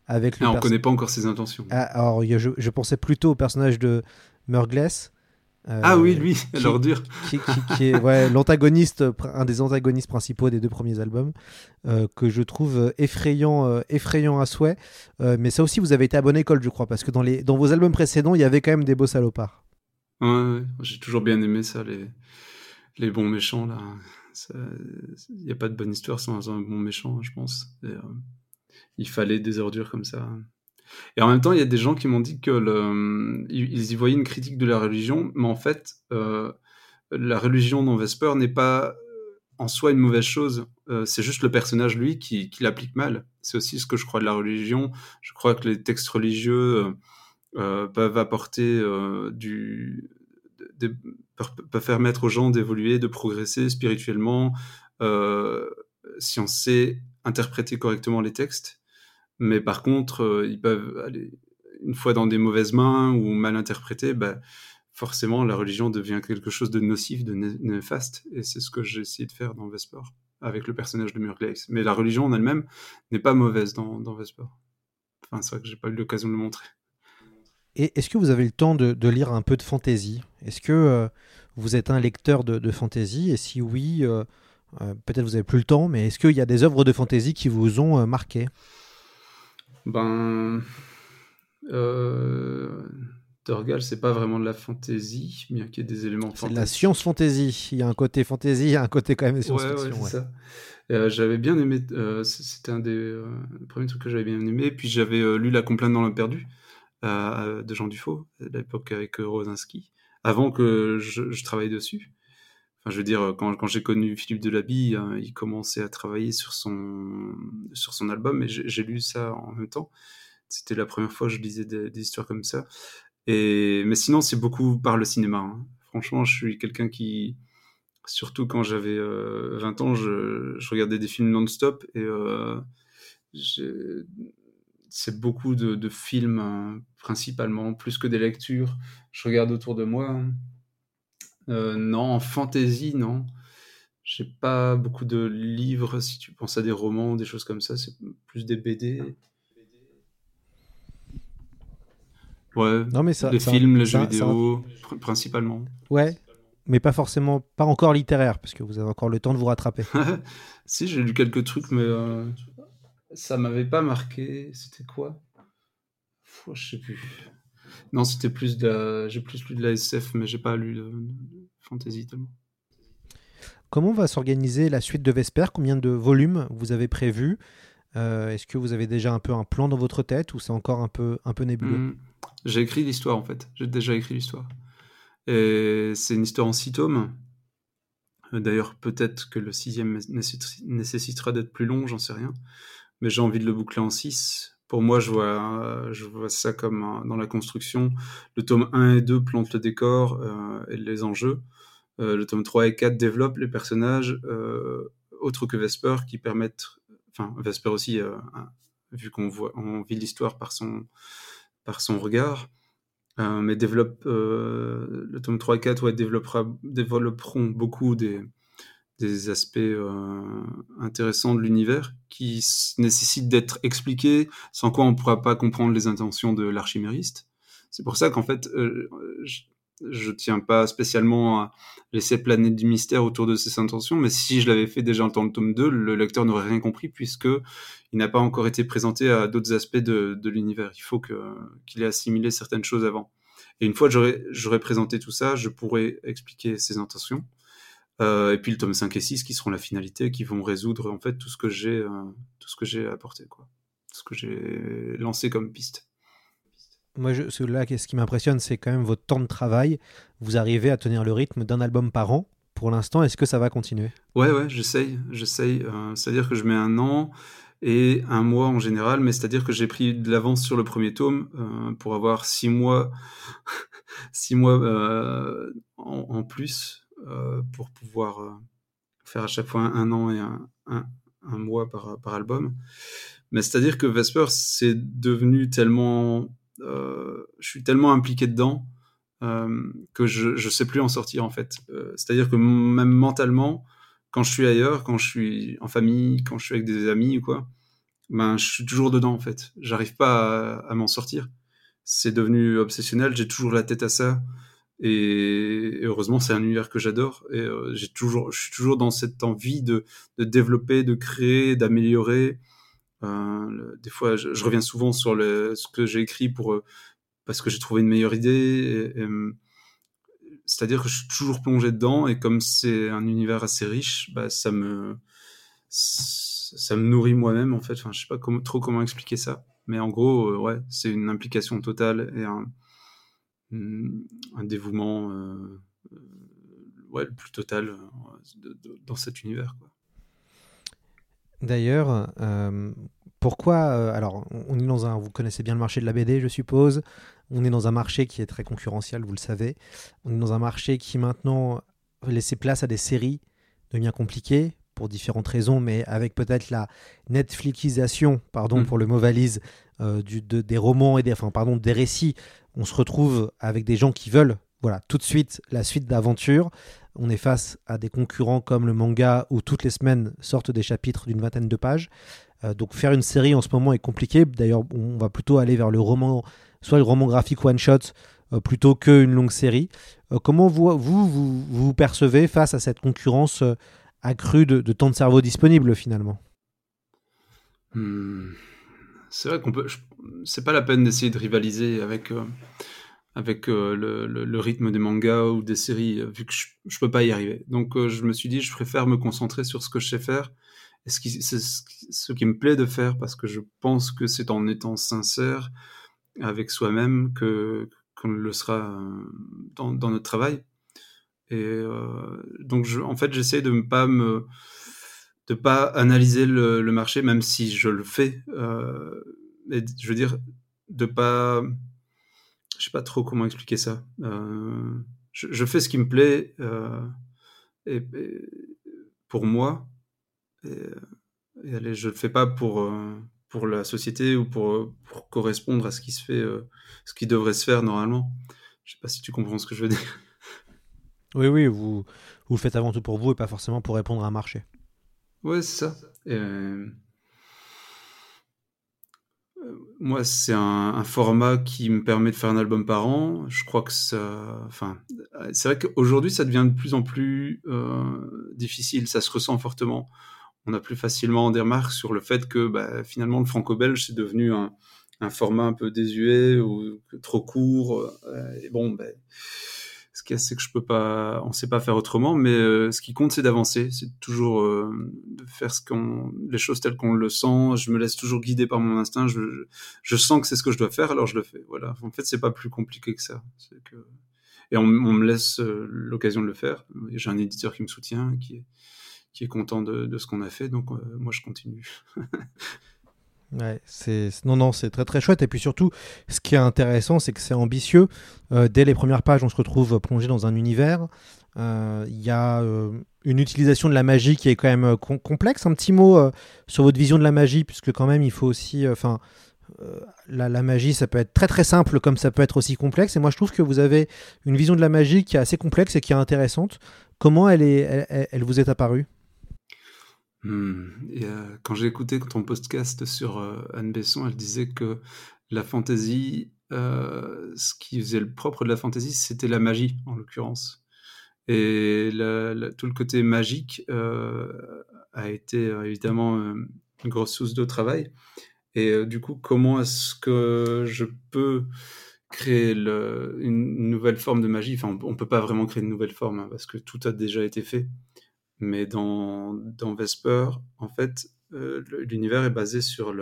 Avec le ah, on ne connaît pas encore ses intentions. Ah, alors, je, pensais plutôt au personnage de Murgless. Euh, ah oui, lui, l'ordure. Qui, qui, est ouais, l'antagoniste, un des antagonistes principaux des deux premiers albums, euh, que je trouve effrayant, euh, effrayant à souhait. mais ça aussi, vous avez été à bonne école, je crois, parce que dans, les, dans vos albums précédents, il y avait quand même des beaux salopards. Ouais, j'ai toujours bien aimé ça, les, les bons méchants, là. Il n'y a pas de bonne histoire sans un bon méchant, je pense. Euh, il fallait des ordures comme ça. Et en même temps, il y a des gens qui m'ont dit que ils y voyaient une critique de la religion, mais en fait, euh, la religion dans Vesper n'est pas en soi une mauvaise chose. Euh, c'est juste le personnage, lui, qui, l'applique mal. C'est aussi ce que je crois de la religion. Je crois que les textes religieux peuvent apporter du, peut permettre aux gens d'évoluer, de progresser spirituellement, euh, si on sait interpréter correctement les textes. Mais par contre, euh, ils peuvent aller une fois dans des mauvaises mains ou mal interprétés, bah, forcément la religion devient quelque chose de nocif, de néfaste. Et c'est ce que j'ai essayé de faire dans Vesper, avec le personnage de Murglace. Mais la religion en elle-même n'est pas mauvaise dans, dans Vesper. Enfin, c'est vrai que j'ai pas eu l'occasion de le montrer. Et est-ce que vous avez le temps de, lire un peu de fantasy? Est-ce que euh, vous êtes un lecteur de, fantasy? Et si oui, euh, euh, peut-être vous n'avez plus le temps, mais est-ce qu'il y a des œuvres de fantasy qui vous ont marqué? Ben. Torgal, c'est pas vraiment de la fantasy, bien qu'il y ait des éléments C'est de la science fantasy. Il y a un côté fantasy, il y a un côté quand même science-fiction. Ouais, ouais, c'est ça. Euh, j'avais bien aimé, euh, c'était un des euh, premiers trucs que j'avais bien aimé. Puis j'avais lu La complainte dans le euh, de Jean Dufaux, à l'époque avec Rosinski, avant que je, travaille dessus. Enfin, je veux dire, quand, quand j'ai connu Philippe Delaby, hein, il commençait à travailler sur son, sur son album et j'ai lu ça en même temps. C'était la première fois que je lisais des, histoires comme ça. Et, mais sinon, c'est beaucoup par le cinéma. Hein. Franchement, je suis quelqu'un qui, surtout quand j'avais euh, 20 ans, je, je, regardais des films non-stop et euh, c'est beaucoup de, de films hein, principalement, plus que des lectures. Je regarde autour de moi. Hein. Euh, non, en fantasy, non. J'ai pas beaucoup de livres, si tu penses à des romans, des choses comme ça, c'est plus des BD. Ouais, non, mais ça, les ça, films, les ça, jeux vidéo, pr principalement. Ouais, mais pas forcément, pas encore littéraire, parce que vous avez encore le temps de vous rattraper. si, j'ai lu quelques trucs, mais euh, ça m'avait pas marqué. C'était quoi? Je sais plus. Non, c'était plus de la... J'ai plus lu de la SF, mais j'ai pas lu de, de fantasy tellement. Comment va s'organiser la suite de Vesper? Combien de volumes vous avez prévu euh, Est-ce que vous avez déjà un peu un plan dans votre tête ou c'est encore un peu, un peu nébuleux? Mmh. J'ai écrit l'histoire en fait. J'ai déjà écrit l'histoire. Et c'est une histoire en six tomes. D'ailleurs, peut-être que le sixième nécessitera d'être plus long, j'en sais rien. Mais j'ai envie de le boucler en six. Pour moi, je vois, je vois ça comme dans la construction. Le tome 1 et 2 plantent le décor euh, et les enjeux. Euh, le tome 3 et 4 développent les personnages, euh, autres que Vesper, qui permettent. Enfin, Vesper aussi, vu qu'on voit, on vit l'histoire par son, par son regard. Mais développe le tome 3 et 4 ouais, développeront beaucoup des, des aspects euh, intéressants de l'univers qui nécessitent d'être expliqués, sans quoi on ne pourra pas comprendre les intentions de l'archimériste. C'est pour ça qu'en fait, euh, je, je tiens pas spécialement à laisser planer du mystère autour de ses intentions, mais si je l'avais fait déjà dans le tome 2, le lecteur n'aurait rien compris puisque il n'a pas encore été présenté à d'autres aspects de, de l'univers. Il faut qu'il ait assimilé certaines choses avant. Et une fois que j'aurais présenté tout ça, je pourrais expliquer ses intentions. Euh, et puis le tome 5 et 6 qui seront la finalité, qui vont résoudre en fait tout ce que j'ai, euh, tout ce que j'ai apporté, quoi. Ce que j'ai lancé comme piste. Moi, je, ce là, ce qui m'impressionne, c'est quand même votre temps de travail. Vous arrivez à tenir le rythme d'un album par an. Pour l'instant, est-ce que ça va continuer? Ouais, ouais, j'essaye. j'essaye. Euh, c'est-à-dire que je mets un an et un mois en général, mais c'est-à-dire que j'ai pris de l'avance sur le premier tome euh, pour avoir six mois, six mois euh, en, en, plus pour pouvoir faire à chaque fois un, an et un, un, mois par, par album. Mais c'est-à-dire que Vesper, c'est devenu tellement euh, je suis tellement impliqué dedans euh, que je ne sais plus en sortir en fait. Euh, C'est-à-dire que même mentalement, quand je suis ailleurs, quand je suis en famille, quand je suis avec des amis ou quoi, ben je suis toujours dedans en fait. J'arrive pas à m'en sortir. C'est devenu obsessionnel. J'ai toujours la tête à ça. Et, heureusement, c'est un univers que j'adore. Et euh, j'ai toujours, je suis toujours dans cette envie de, de développer, de créer, d'améliorer. Euh, des fois, je, reviens souvent sur ce que j'ai écrit pour euh, parce que j'ai trouvé une meilleure idée. C'est-à-dire que je suis toujours plongé dedans et comme c'est un univers assez riche, bah, ça me ça me nourrit moi-même en fait. Enfin, je sais pas trop comment expliquer ça, mais en gros, ouais, c'est une implication totale et un, un dévouement euh, ouais, le plus total de, de, dans cet univers. Quoi. D'ailleurs, euh, pourquoi euh, Alors, on est dans un. Vous connaissez bien le marché de la BD, je suppose. On est dans un marché qui est très concurrentiel, vous le savez. On est dans un marché qui maintenant laisser place à des séries devient compliqué pour différentes raisons, mais avec peut-être la Netflixisation, pardon mmh. pour le mot valise, euh, du, de, des romans et des, enfin, pardon, des récits, on se retrouve avec des gens qui veulent voilà, tout de suite la suite d'aventure. On est face à des concurrents comme le manga où toutes les semaines sortent des chapitres d'une vingtaine de pages. Euh, donc faire une série en ce moment est compliqué. D'ailleurs, on va plutôt aller vers le roman, soit le roman graphique one shot euh, plutôt qu'une longue série. Euh, comment vous vous, percevez face à cette concurrence accrue de, de, temps de cerveau disponible finalement? Hmm. C'est vrai qu'on peut. C'est pas la peine d'essayer de rivaliser avec avec euh, le, rythme des mangas ou des séries, vu que je, je peux pas y arriver. Donc euh, je me suis dit, je préfère me concentrer sur ce que je sais faire, et ce qui, ce, qui me plaît de faire, parce que je pense que c'est en étant sincère avec soi-même que qu'on le sera dans, notre travail. Et euh, donc, en fait, j'essaie de ne pas me de pas analyser le, marché, même si je le fais. Et je veux dire, de pas je sais pas trop comment expliquer ça. Euh, je, je, fais ce qui me plaît euh, et, et, pour moi. Et, et allez, je le fais pas pour euh, pour la société ou pour, pour correspondre à ce qui se fait, euh, ce qui devrait se faire normalement. Je sais pas si tu comprends ce que je veux dire. Oui, oui, vous vous le faites avant tout pour vous et pas forcément pour répondre à un marché. Ouais, c'est ça. Et, moi, c'est un, format qui me permet de faire un album par an. Je crois que ça. Enfin, c'est vrai qu'aujourd'hui, ça devient de plus en plus euh, difficile. Ça se ressent fortement. On a plus facilement des remarques sur le fait que bah, finalement, le franco-belge, c'est devenu un, format un peu désuet ou trop court. Et bon, bah, ce qu'il y a, c'est que je peux pas, on sait pas faire autrement, mais euh, ce qui compte, c'est d'avancer, c'est toujours euh, de faire les choses telles qu'on le sent. Je me laisse toujours guider par mon instinct. Je, sens que c'est ce que je dois faire, alors je le fais. Voilà. En fait, c'est pas plus compliqué que ça. Et on, me laisse euh, l'occasion de le faire. J'ai un éditeur qui me soutient, qui est, content de, ce qu'on a fait, donc moi je continue. Ouais, c'est non non, c'est très très chouette et puis surtout ce qui est intéressant, c'est que c'est ambitieux. Euh, dès les premières pages, on se retrouve plongé dans un univers. Il euh, y a euh, une utilisation de la magie qui est quand même com complexe. Un petit mot sur votre vision de la magie, puisque quand même il faut aussi, enfin, la, magie, ça peut être très très simple comme ça peut être aussi complexe. Et moi, je trouve que vous avez une vision de la magie qui est assez complexe et qui est intéressante. Comment elle est, elle vous est apparue? Mmh. Et, euh, quand j'ai écouté ton podcast sur euh, Anne Besson, elle disait que la fantaisie, euh, ce qui faisait le propre de la fantaisie, c'était la magie, en l'occurrence. Et tout le côté magique a été évidemment une grosse source de travail. Et du coup, comment est-ce que je peux créer une nouvelle forme de magie? Enfin, on ne peut pas vraiment créer une nouvelle forme, hein, parce que tout a déjà été fait. Mais dans, dans Vesper, en fait, euh, l'univers est basé sur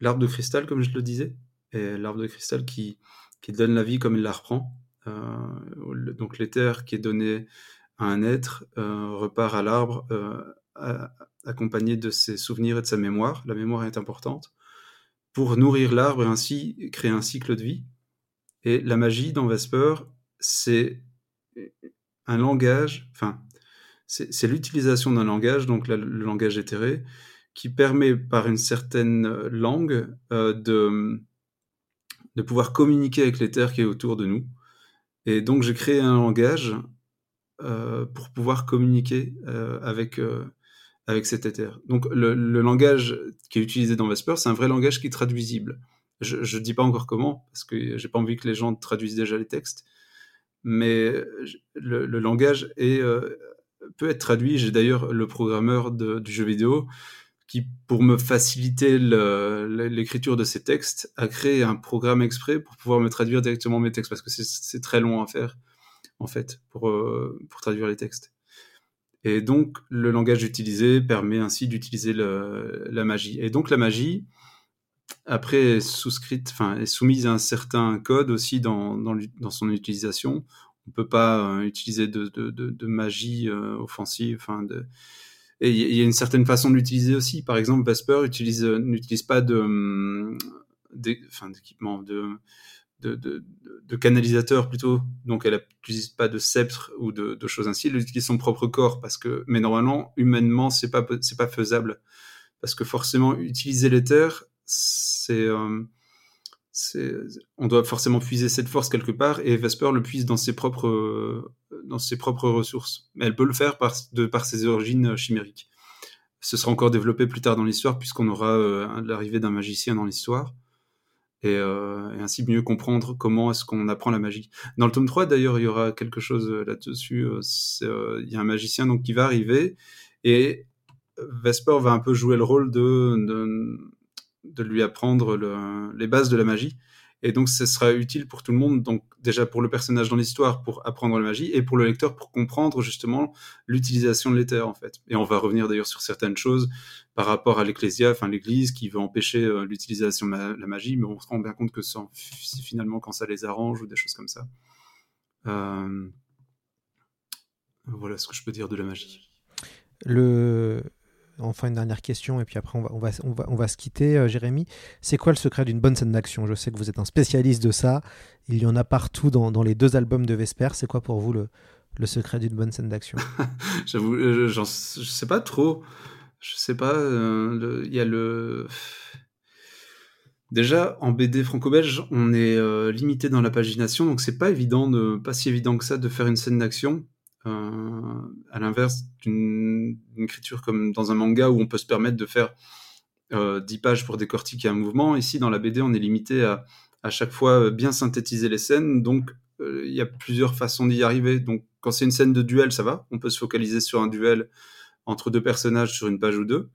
l'arbre de cristal, comme je le disais, et l'arbre de cristal qui, qui donne la vie comme il la reprend. Euh, donc l'éther qui est donné à un être euh, repart à l'arbre accompagné de ses souvenirs et de sa mémoire. La mémoire est importante pour nourrir l'arbre et ainsi créer un cycle de vie. Et la magie dans Vesper, c'est un langage, enfin, c'est l'utilisation d'un langage, donc le langage éthéré, qui permet par une certaine euh, langue euh, de, de pouvoir communiquer avec l'éther qui est autour de nous. Et donc j'ai créé un langage euh, pour pouvoir communiquer avec, avec cet éther. Donc le, langage qui est utilisé dans Vesper, c'est un vrai langage qui est traduisible. Je ne dis pas encore comment, parce que j'ai pas envie que les gens traduisent déjà les textes, mais le, langage est peut être traduit. J'ai d'ailleurs le programmeur de, du jeu vidéo qui, pour me faciliter l'écriture de ces textes, a créé un programme exprès pour pouvoir me traduire directement mes textes parce que c'est très long à faire en fait pour, euh, pour traduire les textes. Et donc le langage utilisé permet ainsi d'utiliser la magie. Et donc la magie, après, est souscrite, enfin, est soumise à un certain code aussi dans son utilisation on peut pas euh, utiliser de, magie euh, offensive. Enfin. Et il y a une certaine façon de l'utiliser aussi. Par exemple, Vesper euh, n'utilise pas de, enfin, d'équipement de, canalisateur plutôt. Donc, elle n'utilise pas de sceptre ou de, choses ainsi. Elle utilise son propre corps parce que, mais normalement, humainement, c'est pas pas faisable parce que forcément, utiliser l'éther, c'est on doit forcément puiser cette force quelque part et Vesper le puise dans ses propres euh, dans ses propres ressources. Mais elle peut le faire par, de par ses origines chimériques. Ce sera encore développé plus tard dans l'histoire puisqu'on aura euh, l'arrivée d'un magicien dans l'histoire et, euh, ainsi mieux comprendre comment est-ce qu'on apprend la magie. Dans le tome 3 d'ailleurs, il y aura quelque chose là-dessus, euh, il y a un magicien donc qui va arriver et Vesper va un peu jouer le rôle de de lui apprendre le, les bases de la magie. Et donc, ce sera utile pour tout le monde. Donc, déjà pour le personnage dans l'histoire, pour apprendre la magie, et pour le lecteur pour comprendre justement l'utilisation de l'éther, en fait. Et on va revenir d'ailleurs sur certaines choses par rapport à l'ecclésia, enfin l'Église, qui veut empêcher euh, l'utilisation de la magie, mais on se rend bien compte que c'est finalement quand ça les arrange ou des choses comme ça. Euh, voilà ce que je peux dire de la magie. Le... Enfin, une dernière question, et puis après, on va, on va, on va, on va se quitter, euh, Jérémy. C'est quoi le secret d'une bonne scène d'action? Je sais que vous êtes un spécialiste de ça. Il y en a partout dans, les deux albums de Vesper. C'est quoi pour vous le, le secret d'une bonne scène d'action? J'avoue, euh, je sais pas trop. Je sais pas. Euh, il y a le. Déjà, en BD franco-belge, on est limité dans la pagination, donc c'est pas évident, de, pas si évident que ça de faire une scène d'action. Euh, à l'inverse d'une écriture comme dans un manga où on peut se permettre de faire euh, 10 pages pour décortiquer un mouvement. Ici, dans la BD, on est limité à à chaque fois euh, bien synthétiser les scènes. Donc, euh, il y a plusieurs façons d'y arriver. Donc, quand c'est une scène de duel, ça va. On peut se focaliser sur un duel entre deux personnages sur une page ou deux.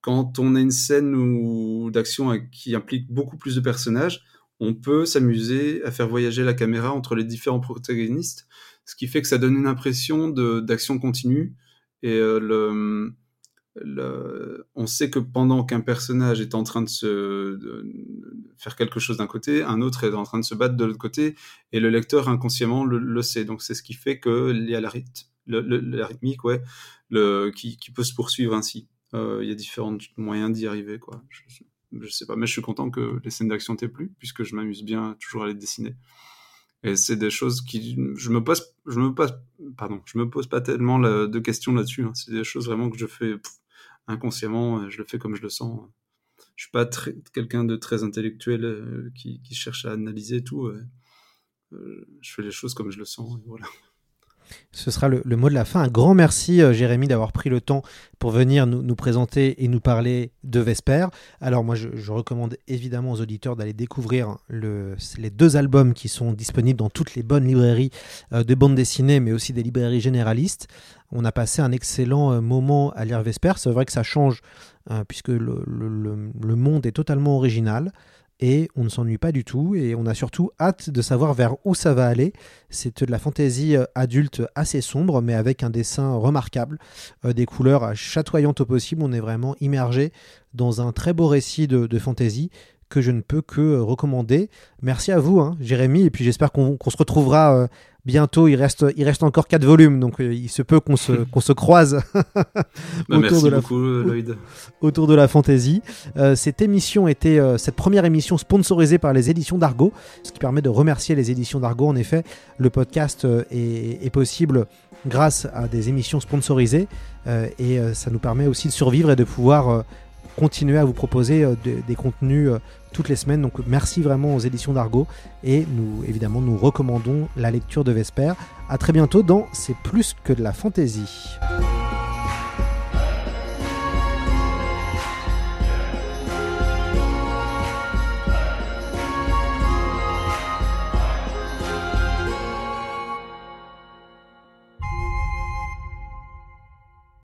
Quand on a une scène d'action qui implique beaucoup plus de personnages, on peut s'amuser à faire voyager la caméra entre les différents protagonistes ce qui fait que ça donne une impression d'action continue. Et euh, le, le, on sait que pendant qu'un personnage est en train de se faire quelque chose d'un côté, un autre est en train de se battre de l'autre côté, et le lecteur inconsciemment le, sait. Donc c'est ce qui fait qu'il y a la, la rythmique, ouais, le, qui, qui, peut se poursuivre ainsi. Euh, il y a différents moyens d'y arriver, quoi. Je, je, sais pas, mais je suis content que les scènes d'action t'aient plu, puisque je m'amuse bien toujours à les dessiner. Et c'est des choses qui, je me pose, je me pose, pardon, je me pose pas tellement de questions là-dessus. Hein. C'est des choses vraiment que je fais inconsciemment, je le fais comme je le sens. Je suis pas quelqu'un de très intellectuel euh, qui, qui, cherche à analyser tout. Euh, je fais les choses comme je le sens. Et voilà. Ce sera le, mot de la fin. Un grand merci, euh, Jérémy, d'avoir pris le temps pour venir nous, présenter et nous parler de Vesper. Alors moi, je, recommande évidemment aux auditeurs d'aller découvrir les deux albums qui sont disponibles dans toutes les bonnes librairies euh, de bande dessinée, mais aussi des librairies généralistes. On a passé un excellent euh, moment à lire Vesper. C'est vrai que ça change, puisque le monde est totalement original et on ne s'ennuie pas du tout et on a surtout hâte de savoir vers où ça va aller. C'est de la fantaisie euh, adulte assez sombre mais avec un dessin remarquable, euh, des couleurs chatoyantes au possible. On est vraiment immergé dans un très beau récit de, de fantaisie que je ne peux que euh, recommander. Merci à vous, hein, Jérémy, et puis j'espère qu'on se retrouvera bientôt. Il reste, il reste encore quatre volumes, donc il se peut qu'on se, qu'on se croise bah, autour, de la, autour de la fantaisie. cette émission était cette première émission sponsorisée par les éditions d'Argo, ce qui permet de remercier les éditions d'Argo. En effet, le podcast est, est, possible grâce à des émissions sponsorisées et ça nous permet aussi de survivre et de pouvoir continuer à vous proposer euh, des contenus euh, toutes les semaines. Donc merci vraiment aux éditions d'Argo et nous évidemment nous recommandons la lecture de Vesper. À très bientôt dans C'est plus que de la fantaisie.